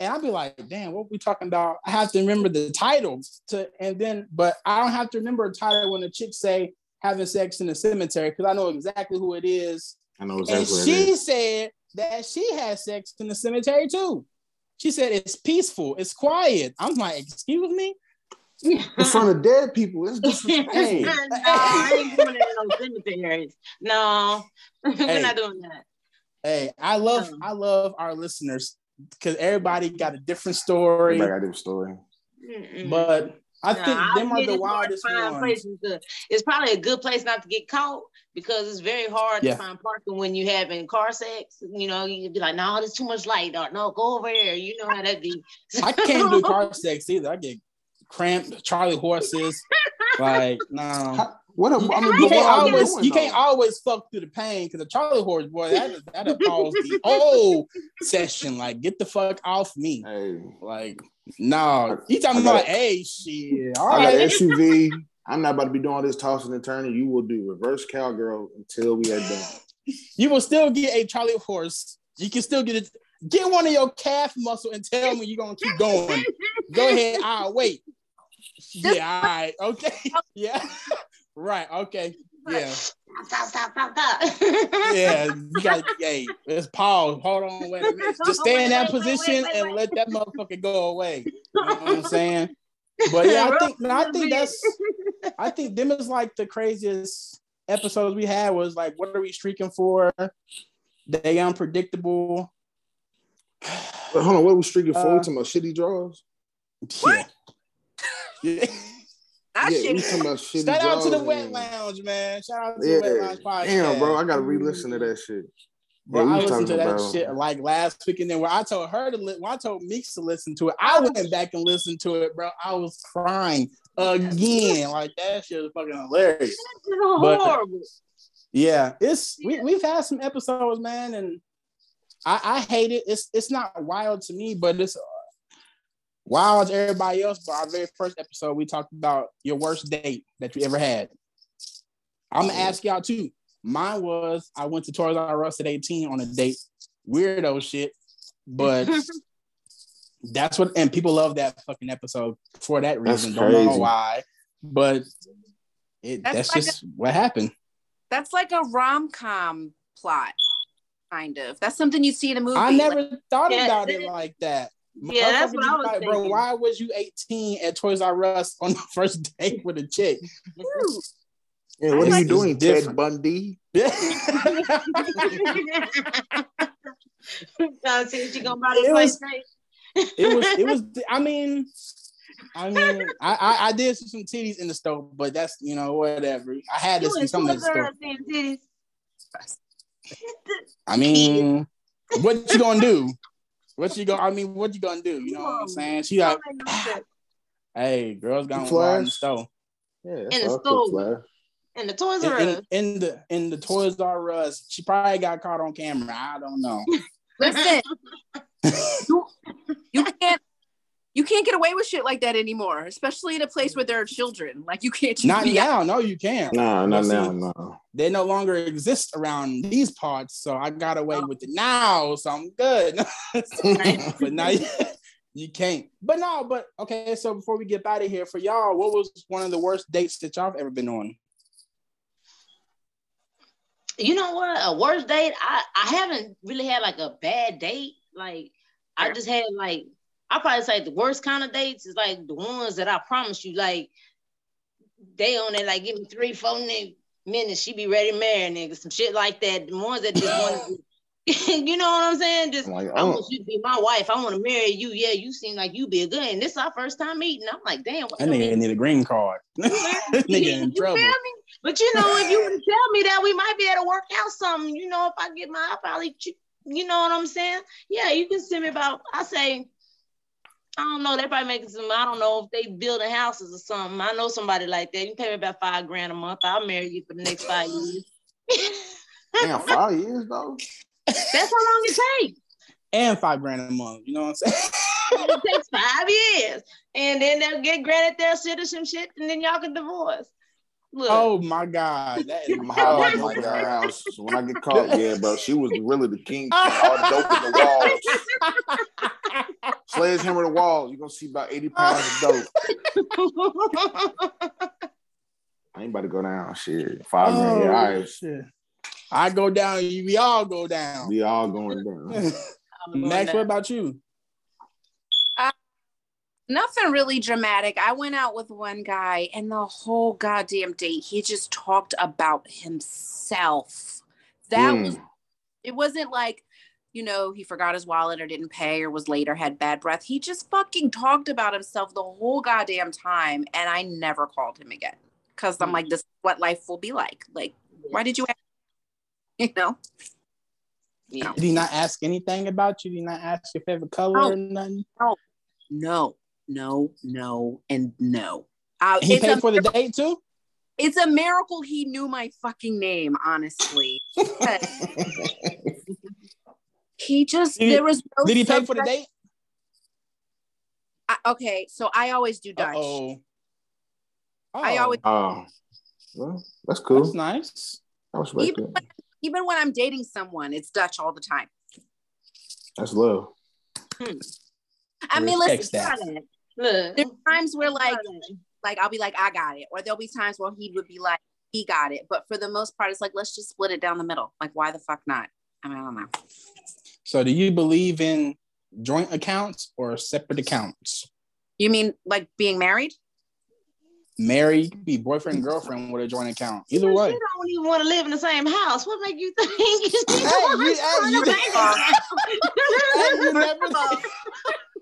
and I'll be like, damn, what we talking about? I have to remember the title to, and then, but I don't have to remember a title when the chick say having sex in the cemetery because I know exactly who it is. I know And exactly what it she is. said that she had sex in the cemetery too. She said it's peaceful, it's quiet. I'm like, excuse me. in front of dead people. It's disrespectful. *laughs* Hey. no, I ain't doing that in no cemeteries. No, *laughs* Hey. we're not doing that. Hey, I love Um. I love our listeners because everybody got a different story. Everybody got their story. Mm-mm. But I Nah, think I them are the it's wildest find ones. places to- it's probably a good place not to get caught because it's very hard Yeah. to find parking when you having car sex. You know, you'd be like, no, there's too much light, or no, go over there. You know how that be. I can't do *laughs* car sex either. I get cramped, Charlie horses. *laughs* Like, no. How- What? a- I mean, You can't what are always doing, you can't always fuck through the pain because a Charlie horse boy that that paused the *laughs* whole session. Like, get the fuck off me. Hey, Like, no, you talking got about a hey shit. All I got. SUV. I'm not about to be doing this tossing and turning. You will do reverse cowgirl until we are done. *laughs* You will still get a Charlie horse. You can still get it. Get one of your calf muscle and tell me you're gonna keep going. Go ahead, I'll wait. Yeah, all right, okay. *laughs* Yeah. Right, okay. Yeah. Stop, stop, stop, stop, stop. *laughs* Yeah, you got hey, let's pause. Hold on, wait a minute. Just stay in that Wait, wait, wait, position wait, and let that motherfucker go away. You know what I'm *laughs* saying? But yeah, I think I think that's I think them is like the craziest episodes we had was like what are we streaking for? They unpredictable. But hold on, what we streaking Uh, forward to? My shitty draws. Yeah. *laughs* yeah. That yeah, shit we talking about *laughs* shitty Shout out to the Wet and- Lounge, man. Shout out to Yeah, the Wet Lounge podcast. damn, bro, I gotta re-listen to that shit. Bro, Yeah, I listened to that about- shit like last week, and then when I told her to, li- when I told Meeks to listen to it, I went back and listened to it, bro. I was crying again, like that shit was fucking hilarious. But- horrible. Yeah, it's we we've had some episodes, man, and I I hate it. It's it's not wild to me, but it's wild to everybody else. But our very first episode, we talked about your worst date that you ever had. I'm gonna ask y'all too. Mine was I went to Toys R Us at 18 on a date. Weirdo shit, but *laughs* that's what and people love that fucking episode for that That's reason. Don't know why, but it, That's that's, like just what happened. That's like a rom com plot, kind of. That's something you see in a movie. I never thought about it- it like that. Yeah, that's what I was Motherfucker, thinking. Bro, why was you 18 at Toys R Us on the *laughs* first date with a chick? Yeah, what I are like you doing, this Ted. Bundy? *laughs* Trying see she gonna buy It was- it was, it was. *laughs* I mean, I mean, I, I, I did see some titties in the store, but that's you know whatever. I had to You see some in the store. R Us seeing titties. I mean, what you gonna do? What you gonna? I mean, what you gonna do? You know what I'm saying? She like, Don't make no sense. *sighs* hey, girls gonna Flash? wild in the store. Yeah, In that's the how I cook stove. flash. And the Toys In, R in, Us. in the in the Toys R Us, she probably got caught on camera. I don't know. *laughs* Listen, *laughs* you, you can't you can't get away with shit like that anymore, especially in a place where there are children. Like you can't just Not be out. now. No, you can't. No, not But now, no. They no longer exist around these parts, so I got away oh. with it now, so I'm good. *laughs* *laughs* but now you, *laughs* you can't. But no, but okay. So before we get out of here, for y'all, what was one of the worst dates that y'all have ever been on? you know what? A worst date? I I haven't really had like a bad date. Like I just had like I probably say the worst kind of dates is like the ones that I promise you like they on it like give me three four ni- minutes she be ready to marry nigga some shit like that. The ones that just want *laughs* *laughs* you know what I'm saying? Just I'm like, I oh, want you to be my wife. I want to marry you. Yeah, you seem like you be a good. And this is our first time meeting. I'm like, damn. What That the nigga need a green card. *laughs* you nigga in feel trouble. me? But you know, if you would tell me that, we might be able to work out something. You know, if I get my, I probably, you know what I'm saying? Yeah, you can send me about. I say, I don't know. They probably making some. I don't know if they building houses or something. I know somebody like that. You pay me about five grand a month. I'll marry you for the next five years. *laughs* damn, five years though. That's how long it takes. And five grand a month. You know what I'm saying? *laughs* It takes five years, and then they'll get granted their citizenship, and then y'all can divorce. Look, oh my god. That is I'm oh my my in her god. house. So when I get caught, yeah, bro, she was really the king. All the dope in the walls. Sledgehammer the walls. You're gonna see about 80 pounds of dope. I ain't about to go down. Shit. Five oh, grand. Yeah, all Oh, right. shit. I go down, we all go down. We all going down. *laughs* I'm going Max, down. what about you? Nothing really dramatic. I went out with one guy, and the whole goddamn date, he just talked about himself. That Mm. was, it wasn't like, you know, he forgot his wallet or didn't pay or was late or had bad breath. He just fucking talked about himself the whole goddamn time. And I never called him again because I'm like, this is what life will be like. Like, why did you, ask? *laughs* you know? Yeah. Did he not ask anything about you? Did he not ask your favorite color No. or nothing? No, no, no, no, and no. Uh, He paid a for the date too? it's a miracle he knew my fucking name, honestly. *laughs* he just Did he- there was no Did he pay for the date? I- okay, so I always do Dutch. Uh-oh. I Oh, always- Oh, well, that's cool. That's nice. I respect Even that. when, even when I'm dating someone, it's Dutch all the time. That's love. I mean, Respects listen, that. Look, there's times where like like I'll be like, I got it, or there'll be times where he would be like, he got it. But for the most part, it's like let's just split it down the middle. Like, why the fuck not? I mean, I don't know. So do you believe in joint accounts or separate accounts? You mean like being married? Married, be boyfriend and girlfriend with a joint account. Either You way. don't even want to live in the same house. What make you think? you *laughs* Hey, you- hey, you- *laughs* Hey, you never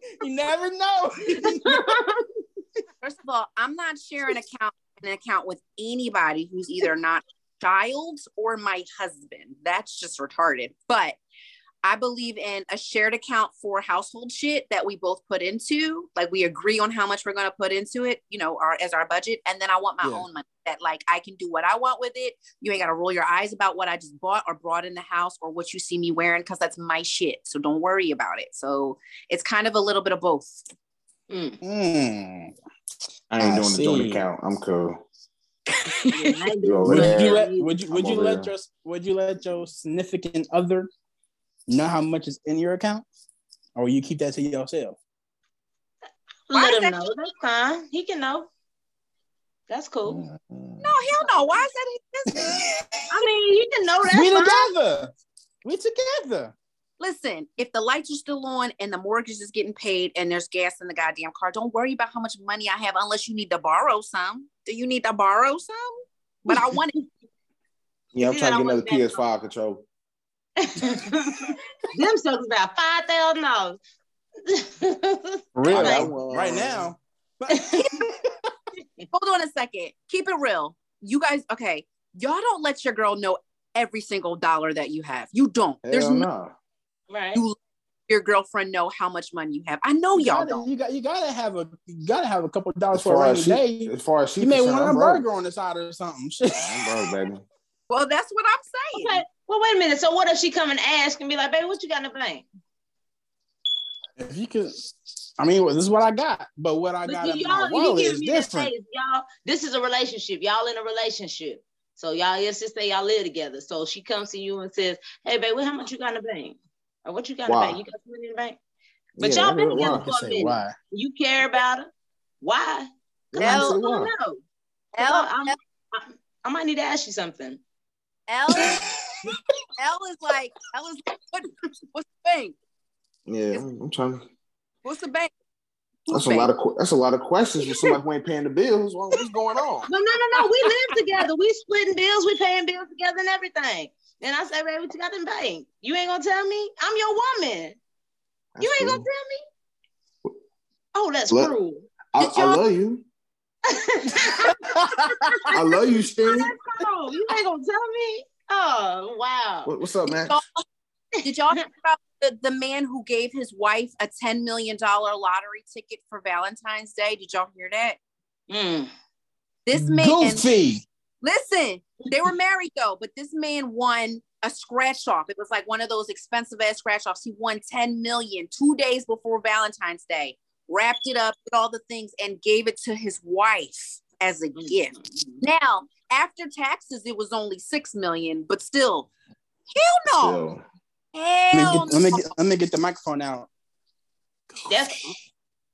*laughs* you never know. First of all, I'm not sharing account an account with anybody who's either not child or my husband. That's just retarded. But I believe in a shared account for household shit that we both put into. Like we agree on how much we're gonna put into it, you know, our as our budget. And then I want my Yeah. own money that like I can do what I want with it. You ain't gotta roll your eyes about what I just bought or brought in the house or what you see me wearing, because that's my shit. So don't worry about it. So it's kind of a little bit of both. Mm. Hmm. I ain't I doing the joint see. account. I'm cool. *laughs* Yeah, I ain't Yo, doing Would you let would you would I'm you let here. your would you let your significant other know how much is in your account? Or you keep that to yourself? Why Let him that- know. That's fine. He can know. That's cool. Mm. No, hell no. Why is that his business? I mean, you can know that. we together. We together. Listen, if the lights are still on and the mortgage is getting paid and there's gas in the goddamn car, don't worry about how much money I have unless you need to borrow some. Do you need to borrow some? But I *laughs* want it. Yeah, I'm trying to get another PS5 control. Them suckers about five thousand dollars. For real. I right, now. *laughs* Hold on a second. Keep it real. You guys, okay. Y'all don't let your girl know every single dollar that you have. You don't. There's Hell no no. right. You- your girlfriend know how much money you have. I know You y'all gotta, don't. you got you gotta have a you gotta have a couple dollars As for a rainy she, day. as far as she You may want a I'm broke. burger on the side or something. Shit. I'm broke, baby. Well, that's what I'm saying. Okay. Well, wait a minute. So what if she come and ask and be like, "Baby, what you got in the bank?" If you could, I mean, this is what I got, but what I But got in y'all, my wallet is different. face, y'all. This is a relationship. Y'all in a relationship. So y'all, let's just say y'all live together. So she comes to you and says, "Hey, baby, how much you got in the bank? Or what you got in Why? the bank? You got some money in the bank? But Yeah, y'all been together You for a say minute. why? You care about her? Why? 'Cause I Yeah, just say why. to know. 'Cause L, I, I'm- I, I might need to ask you something. L, L is like, L is like, what, what's the bank? Yeah, I'm I'm trying. What's the bank? That's a lot of that's a lot of questions for somebody who ain't paying the bills. Well, What's going on? No, no, no, no. We live together. We splitting bills. We paying bills together and everything. And I say, baby, what you got in bank? You ain't gonna tell me? I'm your woman. That's you ain't cool. gonna tell me? Oh, that's Look. cruel. I, *laughs* I love you. *laughs* I love you, Steve. You ain't gonna tell me? Oh, wow. What, what's up, man? did y'all hear about the, the man who gave his wife a $10 million lottery ticket for Valentine's Day? Did y'all hear that? Mm. This man, Goofy. listen, they were married though, but this man won a scratch off. It was like one of those expensive ass scratch offs. He won 10 million two days before Valentine's Day, wrapped it up with all the things and gave it to his wife as a gift. Now, after taxes, it was only 6 million, but still, hell no. Yo, Let me, Hell get, let, me get, let me get the microphone out. That's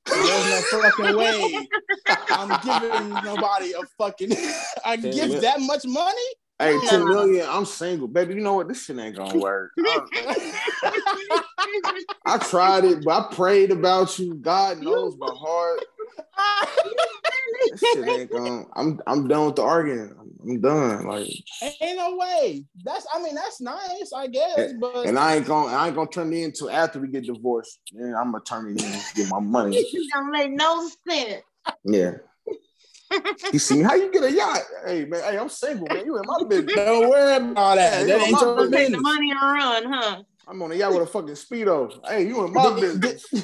There's no fucking *laughs* way I'm giving nobody a fucking *laughs* I Ten gift mil- that much money. hey, No. ten million. I'm single, baby. You know what? This shit ain't gonna *laughs* work. I, I tried it, but I prayed about you. God knows my heart. That shit ain't going. I'm I'm done with the arguing. I'm, I'm done. Like, Ain't no way. That's I mean that's nice, I guess, but and I ain't gonna I ain't gonna turn it into after we get divorced. Then I'm gonna turn it in and get my money. *laughs* It don't make no sense. Yeah. You see how you get a yacht? Hey man, hey, I'm single, man. You in my business. don't worry about that. Yeah, that you ain't know, your my Take the business. money and run, huh? I'm on a yacht with a fucking speedo. Hey, you in my business. *laughs* *laughs*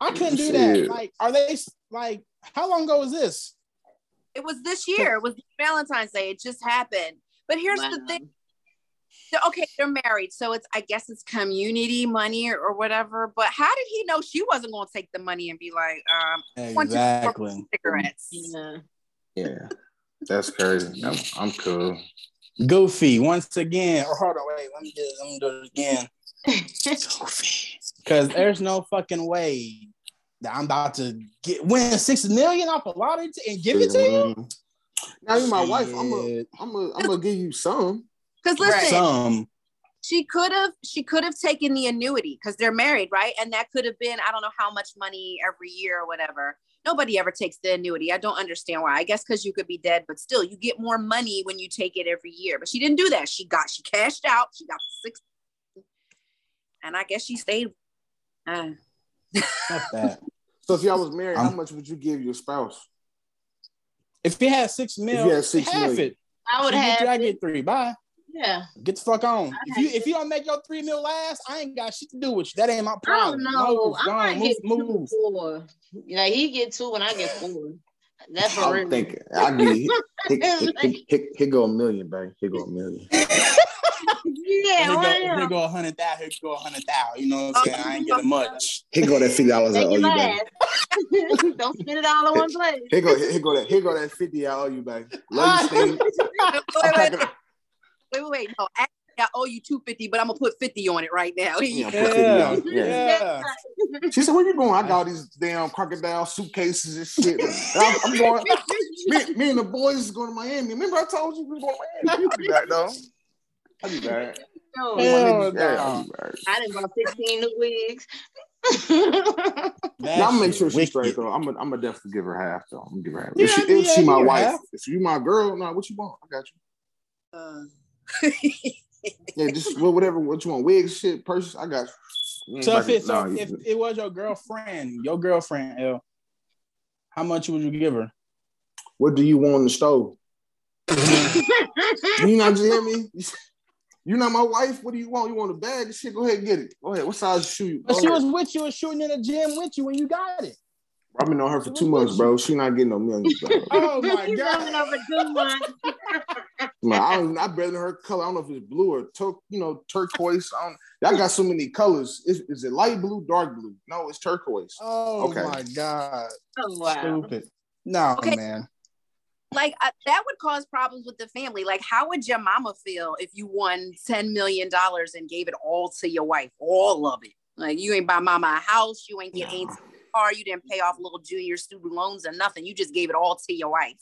I couldn't do that. Like, are they like how long ago was this? It was this year. It was Valentine's Day. It just happened. But here's the thing. So, Okay, they're married, so it's I guess it's community money or, or whatever. But how did he know she wasn't going to take the money and be like, um, one, two, four Exactly. cigarettes? Yeah. yeah, that's crazy. I'm, I'm cool. Goofy once again. Or hold on, wait. Let me do. Let me do it again. *laughs* Goofy. Because there's no fucking way that I'm about to get win six million off a lottery t- and give it to you. Now you're my wife. I'm gonna I'm gonna I'm gonna give you some. Because listen, Some. she could have she could have taken the annuity because they're married, right? And that could have been I don't know how much money every year or whatever. Nobody ever takes the annuity. I don't understand why. I guess because you could be dead, but still, you get more money when you take it every year. But she didn't do that. She got she cashed out. She got six, and I guess she stayed. Uh, Fuck that. *laughs* So if y'all was married, how I'm- much would you give your spouse? If you had six mil, you had six half million. it. I would She get have. three, I get three. Bye. Yeah. Get the fuck on. I If you had if you don't make your three mil last, I ain't got shit to do with you. That ain't my I don't problem. know. Move, I go on, might move, get two four. Like he get two and I get four. That's for real. I'm thinking. I give you. Here, here, here, here, here go a million, babe. Here go a million. *laughs* Yeah, Here go, why here go a hundred thousand. Here go a hundred thousand. You know what I'm saying? I ain't getting much. Here go that fifty dollars I Make owe it you, babe. last. *laughs* Don't spend it all in one place. Here go here go that here go that fifty I owe you, back. Love you, Steve. *laughs* wait, wait, wait, wait, wait, wait. No, I owe you two fifty, but I'm gonna put fifty on it right now. *laughs* Yeah, Yeah, yeah. yeah. She said, "Where you going?" I got all these damn crocodile suitcases and shit. I'm, I'm going. Me, me and the boys is going to Miami. Remember I told you we were going to Miami? I'll be back though. I'll be back. *laughs* No, My Hell niggas- yeah, no. I'll be back. I didn't buy 15 new wigs. That Now, I'm make shit sure she's wicked. straight though. I'm gonna I'm gonna definitely give her half though. I'm gonna give her half. Yeah, if she, if yeah, she my yeah, wife, half. if you my girl, no, what you want? I got you. Uh, Yeah, just well, whatever. What you want? Wigs, shit, purse. I got you. You ain't So if about to- it so nah, if you- it was your girlfriend, your girlfriend, L, how much would you give her? what do you want on the stove? *laughs* You not just hear me? You not my wife. What do you want? You want a bag of shit? Go ahead and get it. Go ahead. What size shoe you? But she was with you and shooting in the gym with you when you got it. I've been on her for She two months, bro. She not getting no millions, bro. *laughs* Oh my god. running over two months. *laughs* Man, I don't. I better than her color. I don't know if it's blue or tur- you know turquoise. I don't. Y'all got so many colors. Is, is it light blue, dark blue? No, it's turquoise. Oh Okay. my god. Oh, wow. Stupid. No, Okay. man. Like uh, that would cause problems with the family. Like, how would your mama feel if you won ten million dollars and gave it all to your wife, all of it? Like, you ain't buy mama a house, you ain't get No. auntie a car, you didn't pay off little junior student loans or nothing. You just gave it all to your wife.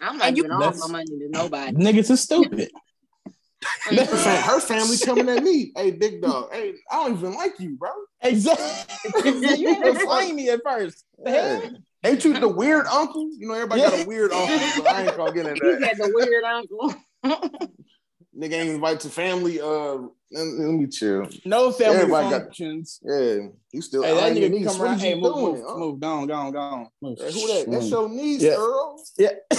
I'm not And you- giving all my money to nobody. Niggas are stupid. *laughs* Her, fam- family coming at me. Hey, big dog. Hey, I don't even like you, bro. Exactly. *laughs* you *laughs* didn't flame me at first. Yeah. Ain't you the weird uncle? You know, everybody got a weird uncle, but I ain't gonna get into *laughs* He that. got the weird uncle. Nigga ain't invite to family. Uh, let, let me chill. No family Everybody got- functions. Yeah, he still. Hey, that ain't your nigga niece. come around. is Hey, you move, doing? move, huh? move. Go on, go on, go on. Move. Hey, who that? That's Mm. your niece, Yeah. Earl. Yeah. *laughs*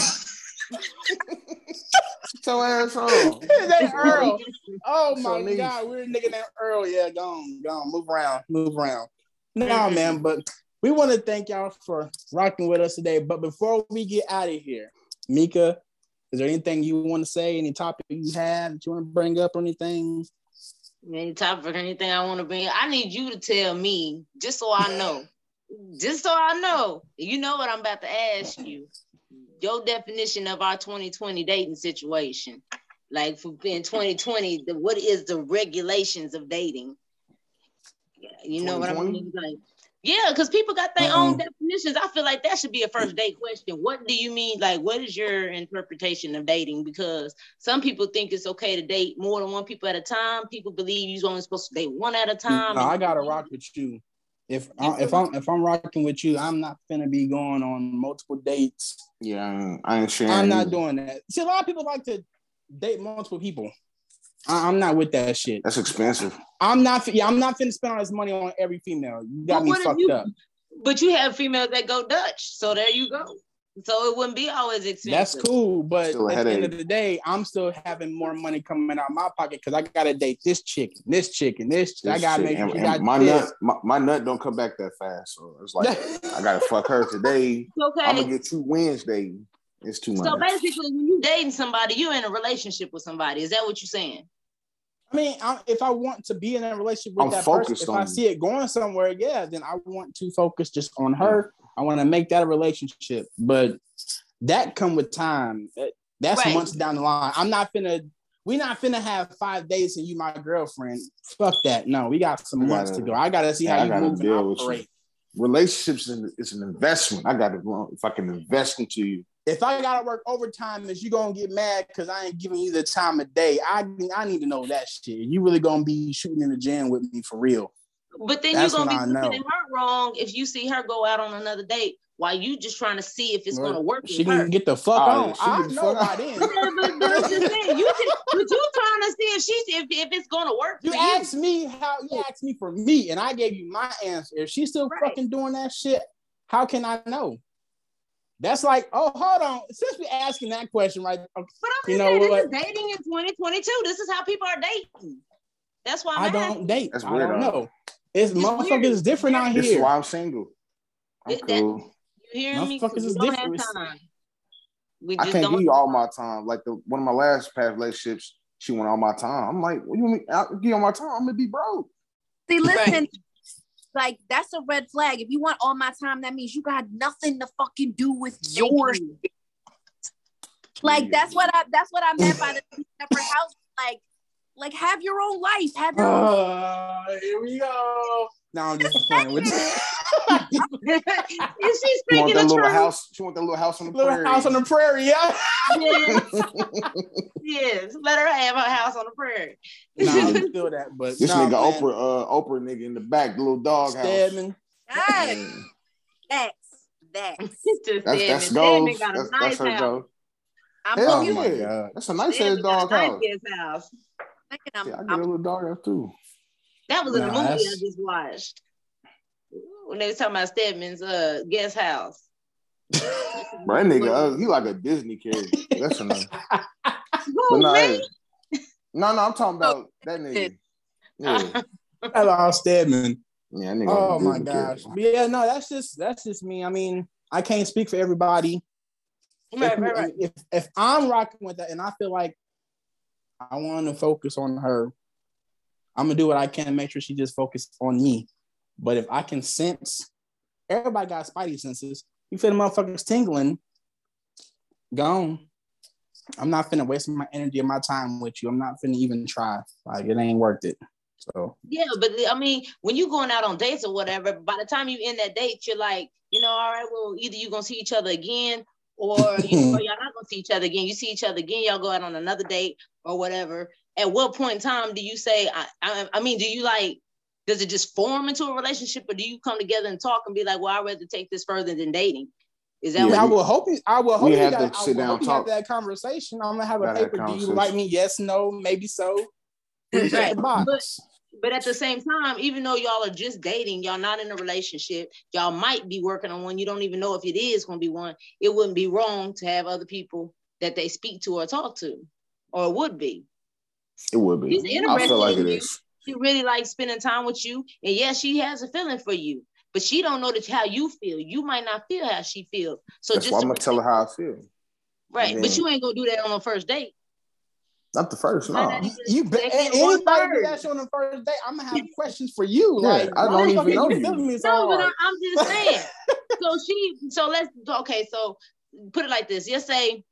Sit *laughs* your ass on. that Earl. Oh my nice. god, we're nigga named Earl. Yeah, go on, go on, move around, move around. No, man, but we want to thank y'all for rocking with us today. But before we get out of here, Mika, is there anything you want to say? Any topic you have that you want to bring up or anything? Any topic or anything I want to bring, I need you to tell me just so I know. *laughs* just so I know. You know what I'm about to ask you. Your definition of our 2020 dating situation. Like for in 2020, the, what is the regulations of dating? Yeah, You know what I 2020? mean? Like, yeah, because people got their Um, own definitions. I feel like that should be a first date question. What do you mean? Like, what is your interpretation of dating? Because some people think it's okay to date more than one people at a time. People believe you're only supposed to date one at a time. No, I gotta rock with you. If *laughs* I, if I'm if I'm rocking with you, I'm not gonna be going on multiple dates. Yeah, I ain't sure. I'm not doing that. See, a lot of people like to date multiple people. I, I'm not with that shit. That's expensive. I'm not. Yeah, I'm not finna spend all this money on every female. You got But me fucked you- up. But you have females that go Dutch, so there you go. So it wouldn't be always expensive. That's cool, but Still a at the end of the day, I'm still having more money coming out of my pocket because I gotta date this chicken, this chicken, this. I This gotta shit. make And- she and got my this. nut. My, my nut don't come back that fast, so it's like I gotta *laughs* fuck her today. Okay. I'm gonna get you Wednesday. It's too much. so basically, when you dating somebody, you're in a relationship with somebody. Is that what you're saying? I mean, I, if I want to be in a relationship with I'm that person, if on I you. see it going somewhere, yeah, then I want to focus just on her. I want to make that a relationship, but that come with time. That- That's Right. months down the line. I'm not finna. We not finna have five days and you my girlfriend. Fuck that. No, we got some I months to gotta- go. I gotta see how I you gotta move and deal with you. operate. Relationships is, is an investment. I gotta if I can invest into you. If I gotta work overtime, is you gonna get mad because I ain't giving you the time of day? I I need to know that shit. You really gonna be shooting in the gym with me for real? But then That's you're gonna be I looking at her wrong if you see her go out on another date while you just trying to see if it's Well, gonna work She with her. can get the fuck Oh, on. yeah, I know fuck by then. Yeah, but, but I'm just saying, you can, but you trying to see if she's if, if it's gonna work You for asked me how you asked me for me, and I gave you my answer. If she's still Right. fucking doing that shit, how can I know? That's like, oh, hold on. Since we're asking that question, right? But I'm You just know saying, what? this is dating in 2022. This is how people are dating. That's why I I'm don't asking. date. That's I weird, don't know. It's, It's motherfuckers weird. is different out This is why I'm single. I'm It- that- cool. You hearing me? 'Cause Motherfuckers we is don't have different. time. We I can't don't give you all my time. Like the one of my last past relationships, she went all my time. I'm like, what do you mean? I'll give you all my time. I'm gonna be broke. See, listen, like that's a red flag. If you want all my time, that means you got nothing to fucking do with yours. Like that's what I that's what I meant by the separate houses. Like, like have your own life. Have your own Uh, *sighs* here we go. No, I'm just playing with you. *laughs* Is she She want speaking that the little truth? house. She want that little house on the Little prairie. house on the prairie, yeah. Yes, *laughs* yes. Let her have her house on the prairie. no, I *laughs* feel that, but this no, nigga man. Oprah, uh, Oprah nigga in the back, the little dog house. Stedman. Yes, Yeah. that's that's. That's said, that's "Man, Stedman goals. got a That's, nice that's her house. goal. I'm Hell Oh my yeah, God. that's a nice ass dog house. house. I'm, Yeah, I get I'm a little dog house too. That was in a movie I just watched. When they was talking about Stedman's uh guest house. *laughs* But that nigga, uh, he like a Disney kid. That's enough. *laughs* Who, no, hey. no, no, I'm talking about *laughs* that nigga. Yeah, Hello, Stedman. yeah, nigga. Oh my gosh. character. Yeah, no, that's just that's just me. I mean, I can't speak for everybody. Right, if, right, right. if if I'm rocking with that and I feel like I want to focus on her, I'm gonna do what I can to make sure she just focused on me. But if I can sense, everybody got spidey senses. You feel the motherfuckers tingling, gone. I'm not finna waste my energy and my time with you. I'm not finna even try. Like it ain't worth it. So Yeah, but I mean, when you going out on dates or whatever, by the time you end that date, you're like, you know, all right, well, either you're gonna see each other again, or you know, *laughs* y'all not gonna see each other again. You see each other again, y'all go out on another date or whatever. At what point in time do you say, I, I, I mean, do you like, does it just form into a relationship, or do you come together and talk and be like, well, I'd rather take this further than dating? Is that Yeah, I will hope you. I will hope you have got, to I sit down hope and have talk. that conversation. I'm gonna have a paper. Do you like me? Yes, no, maybe so. *laughs* Right. the box. But at the same time, even though y'all are just dating, y'all not in a relationship, y'all might be working on one. You don't even know if it is going to be one. It wouldn't be wrong to have other people that they speak to or talk to, or it would be. It would be. She's I interested feel like in it you. is. She really likes spending time with you, and yes, she has a feeling for you, but she don't know that how you feel. You might not feel how she feels. So That's just why I'm gonna tell her how I feel. right, but you ain't gonna do that on the first date. Not the first, no. Might not You bet. Second or Anybody do that shit on the first date? I'm gonna have *laughs* questions for you. Yeah, like, I don't the fuck even are know you. feeling me so No, but hard? I, I'm just saying. so she, so let's okay. So put it like this. Just say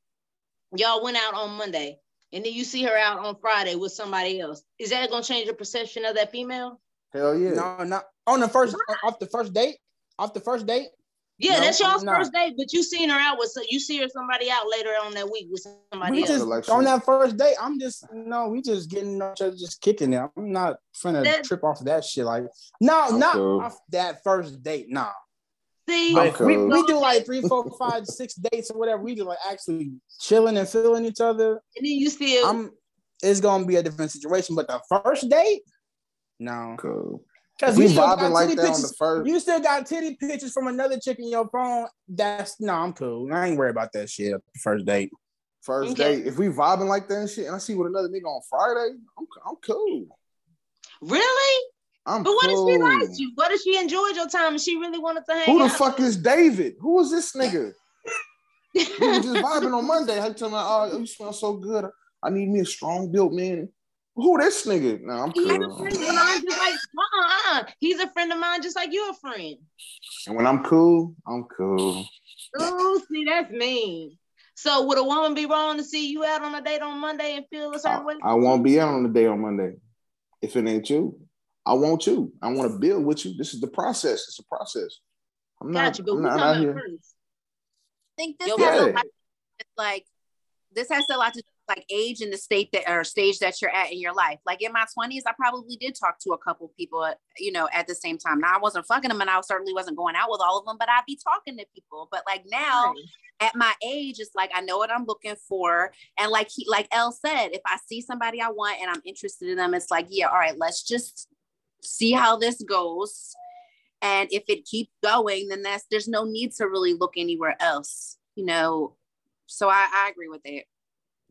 y'all went out on Monday, and then you see her out on Friday with somebody else. Is that gonna change your perception of that female? Hell yeah. No, not on the first off the first date. Off the first date. Yeah, No, that's y'all's I'm first date, but you seen her out with so you see her somebody out later on that week with somebody We else. just on that first date. I'm just no, we just getting each other, just kicking it. I'm not finna to trip off of that shit. Like, no, I'm not off that first date. Nah, see, but we, we do like three, four, *laughs* five, six dates or whatever. We do like actually chilling and feeling each other. and then you still I'm. It's gonna be a different situation. But the first date, no, Cool. because we still vibing got like titty that on pictures. the first, You still got titty pictures from another chick in your phone. That's no, I'm cool. I ain't worried about that shit. First date. first Okay. date, if we vibing like that and shit, and I see with another nigga on Friday, I'm, I'm cool. really. I'm But what cool. if she liked you? What if she enjoyed your time and she really wanted to hang out? Who the out? fuck is David? Who is this nigga? *laughs* we were just vibing on Monday. You tell me, oh, you smell so good. I need me a strong built man. Who this nigga? Nah, I'm He's a cool. friend of mine, just like uh-uh, uh. He's a friend of mine, just like you're a friend. And when I'm cool, I'm cool. Oh, see, that's mean. So would a woman be wrong to see you out on a date on Monday and feel a I, certain way? I won't be out on a date on Monday if it ain't you. I want you. I want to build with you. This is the process. It's a process. I'm not. Got you, but I'm not out here. first. I think this Yo, has a lot it's like this has a lot to do like age and the state that or stage that you're at in your life. Like in my 20s, I probably did talk to a couple people, you know, at the same time. Now I wasn't fucking them and I certainly wasn't going out with all of them, but I'd be talking to people. But like now Right. at my age, it's like I know what I'm looking for. And like he like Elle said, if I see somebody I want and I'm interested in them, it's like, yeah, all right, let's just see how this goes. And if it keeps going, then that's there's no need to really look anywhere else, you know. So I, I agree with that.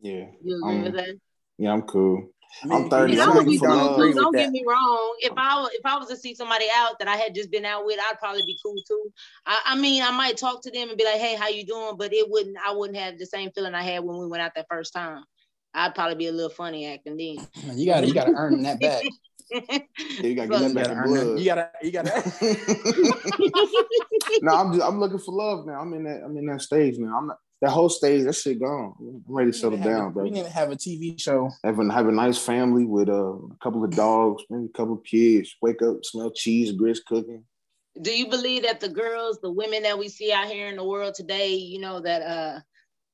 Yeah. You agree Um, with that? Yeah, I'm cool. I mean, I'm 30. And I'm I would be cool love. too. Don't that. get me wrong. If I if I was to see somebody out that I had just been out with, I'd probably be cool too. I, I mean, I might talk to them and be like, "Hey, how you doing?" But it wouldn't. I wouldn't have the same feeling I had when we went out that first time. I'd probably be a little funny acting then. You got to you got to earn that back. *laughs* Yeah, you gotta get You that back gotta in earn that. blood. You gotta you gotta. *laughs* *laughs* no, I'm just I'm looking for love now. I'm in that I'm in that stage now. I'm not that whole stage, that shit gone. I'm ready to settle down, bro. We need to have a TV show. Have a, have a nice family with uh, a couple of dogs, maybe a couple of kids. Wake up, smell cheese, grits cooking. Do you believe that the girls, the women that we see out here in the world today, you know, that uh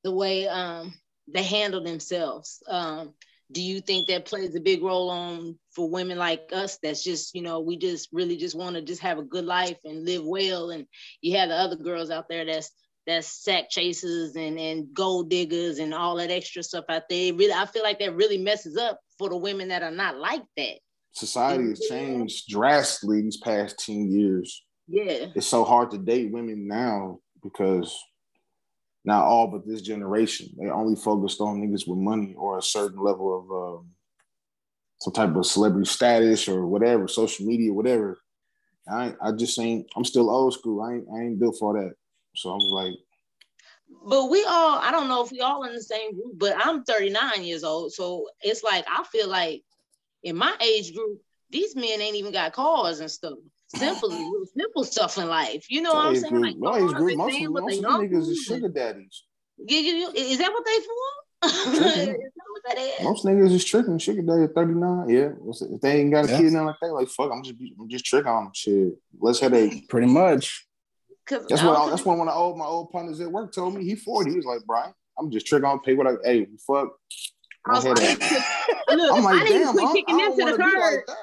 the way um they handle themselves, um, do you think that plays a big role on for women like us that's just, you know, we just really just want to just have a good life and live well and you have the other girls out there that's that's sack chasers and, and gold diggers and all that extra stuff out there. It really I feel like that really messes up for the women that are not like that. Society has changed drastically these past 10 years. Yeah. It's so hard to date women now because not all but this generation, they only focused on niggas with money or a certain level of um, some type of celebrity status or whatever, social media, whatever. I I just ain't. I'm still old school. I ain't I ain't built for that. So I was like, but we all i don't know if we all in the same group but i'm 39 years old so it's like i feel like in my age group these men ain't even got cars and stuff simple simple stuff in life you know what i'm saying group, like my age cars group, and most of, things with most the niggas is sugar daddies. Yeah, you- you- is that what they for *laughs* that what that is Most niggas is tricking. Sugar daddy at 39. Yeah. What's it- If they ain't got a Yeah. kid now like that, like fuck, I'm just I'm just tricking on them. Shit. Let's headache. Pretty much. That's I what I, that's when one of my old my old partners at work told me he 40. He was like, Brian, I'm just tricking on pay what I hey fuck. I was Go ahead. like, *laughs* Look, I'm like, I damn, I, kicking I don't to the want to be like that.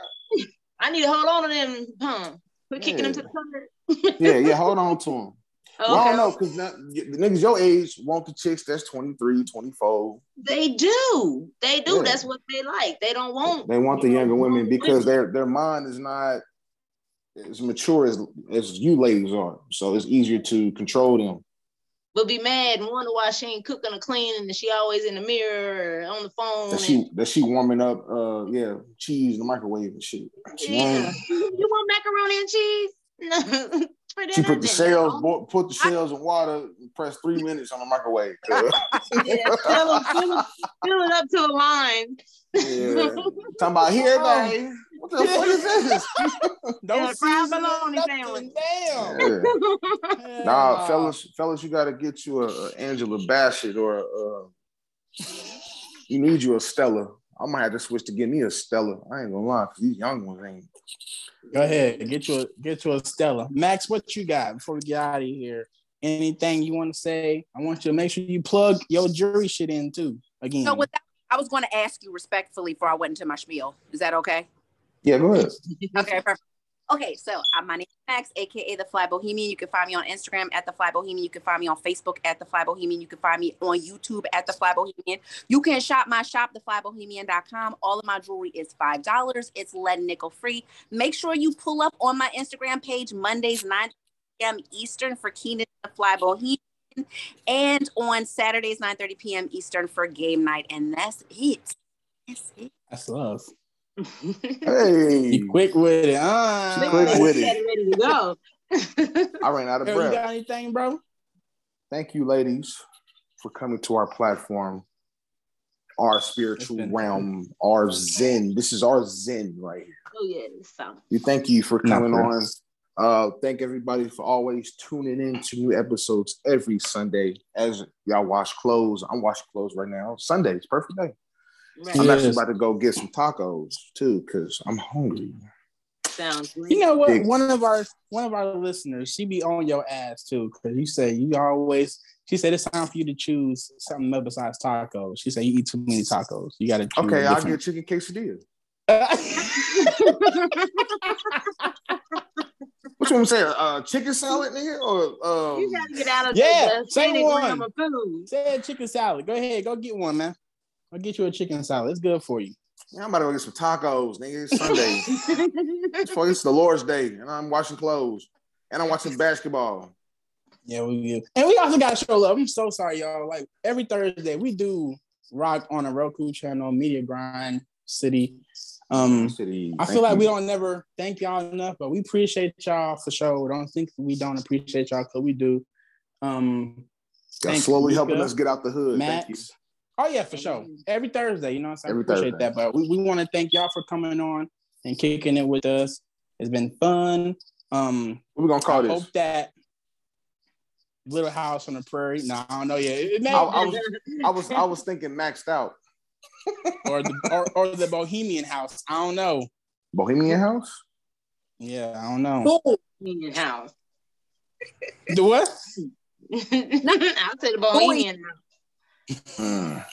I need to hold on to them, huh? Quit kicking them to the curb. Yeah, yeah, hold on to them. *laughs* Okay. Well, I don't know, because the niggas your age want the chicks that's 23, 24. They do. They do. Yeah. That's what they like. They don't want. They want the younger women because their their mind is not as mature as as you ladies are. So it's easier to control them. But be mad and wonder why she ain't cooking or cleaning and she always in the mirror or on the phone. That and- she that she warming up uh yeah, cheese in the microwave and shit. She, yeah. You want macaroni and cheese? No. *laughs* She put the shells, bo- put the shells in water, and press three minutes on the microwave. *laughs* Yeah, fill, it- fill, fill it up to the line. yeah. *laughs* Talking about here, Oh. Babe. What the fuck is this? *laughs* Don't Yeah, fried season bologna nothing. sandwich. Damn. Yeah. *laughs* Nah, fellas, fellas, you gotta get you a, a Angela Bassett or a, uh, you need you a Stella. I might have to switch to get me a Stella. I ain't gonna lie, 'cause these young ones ain't. Go ahead, get you a get you a Stella. Max, what you got before we get out of here? Anything you want to say? I want you to make sure you plug your jury shit in too. Again, So with that, I was going to ask you respectfully before I went into my spiel. Is that okay? Yeah, go ahead. Okay, perfect. Okay, so uh, my name is Max, aka the Fly Bohemian. You can find me on Instagram at the Fly Bohemian. You can find me on Facebook at the Fly Bohemian. You can find me on YouTube at the Fly Bohemian. You can shop my shop, theflybohemian.com. All of my jewelry is five dollars. It's lead nickel free. Make sure you pull up on my Instagram page Mondays 9 p.m. Eastern for Keenan the Fly Bohemian, and on Saturdays 9:30 p.m. Eastern for game night. And that's it. That's it. that's love. Hey, You quick with it. Uh, Quick with it. Ready to go. I ran out of you breath. got anything, bro? Thank you, ladies, for coming to our platform, our spiritual been- realm, our zen. This is our zen right here. oh yeah, so You thank you for coming for- on. Uh, thank everybody for always tuning in to new episodes every Sunday. As y'all wash clothes, I'm washing clothes right now. Sundays, perfect day. Right. I'm actually about to go get some tacos too, because I'm hungry. sounds great. You know what? Big. One of our one of our listeners, she be on your ass too, because you say you always. She said it's time for you to choose something else besides tacos. She said you eat too many tacos. You got to choose. Okay, I'll different- get chicken quesadilla. *laughs* Which one say? Uh, chicken salad, nigga, or um, you gotta get out of Yeah, the say pentagram one. of food. Said chicken salad. Go ahead, go get one, man. I'll get you a chicken salad. It's good for you. Yeah, I'm about to go get some tacos, nigga. It's Sunday. *laughs* it's, for, it's the Lord's Day, and I'm washing clothes, and I'm watching basketball. Yeah, we do. And we also got to show love. I'm so sorry, y'all. Like every Thursday, we do rock on a Roku channel, Media Grind City. Um, City, I feel like you. we don't never thank y'all enough, but we appreciate y'all for sure. Don't think we don't appreciate y'all because we do. Um, Y'all slowly you, helping us get out the hood. Thank you. Max. Oh yeah, for sure. Every Thursday, you know what I'm? Every appreciate Thursday. that. But we, we want to thank y'all for coming on and kicking it with us. It's been fun. Um, What we gonna call I this? hope that Little House on the Prairie. No, I don't know yet. It may, I, I was, I was, I was thinking maxed out. *laughs* or the or, or the Bohemian House. I don't know. Bohemian House. Yeah, I don't know. Bohemian house. The what? I'll say the Bohemian house. Mm.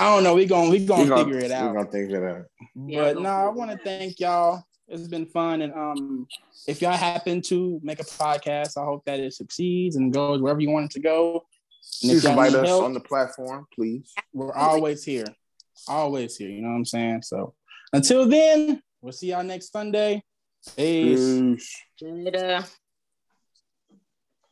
I don't know. We going we gonna We gonna- figure it out. We out. gonna figure it out. But we'll no, I want to thank y'all. It's been fun, and um, if y'all happen to make a podcast, I hope that it succeeds and goes wherever you want it to go. And Please invite us help, on the platform, please. we're always here, always here. You know what I'm saying? So until then, we'll see y'all next Sunday. Peace. Peace. Later.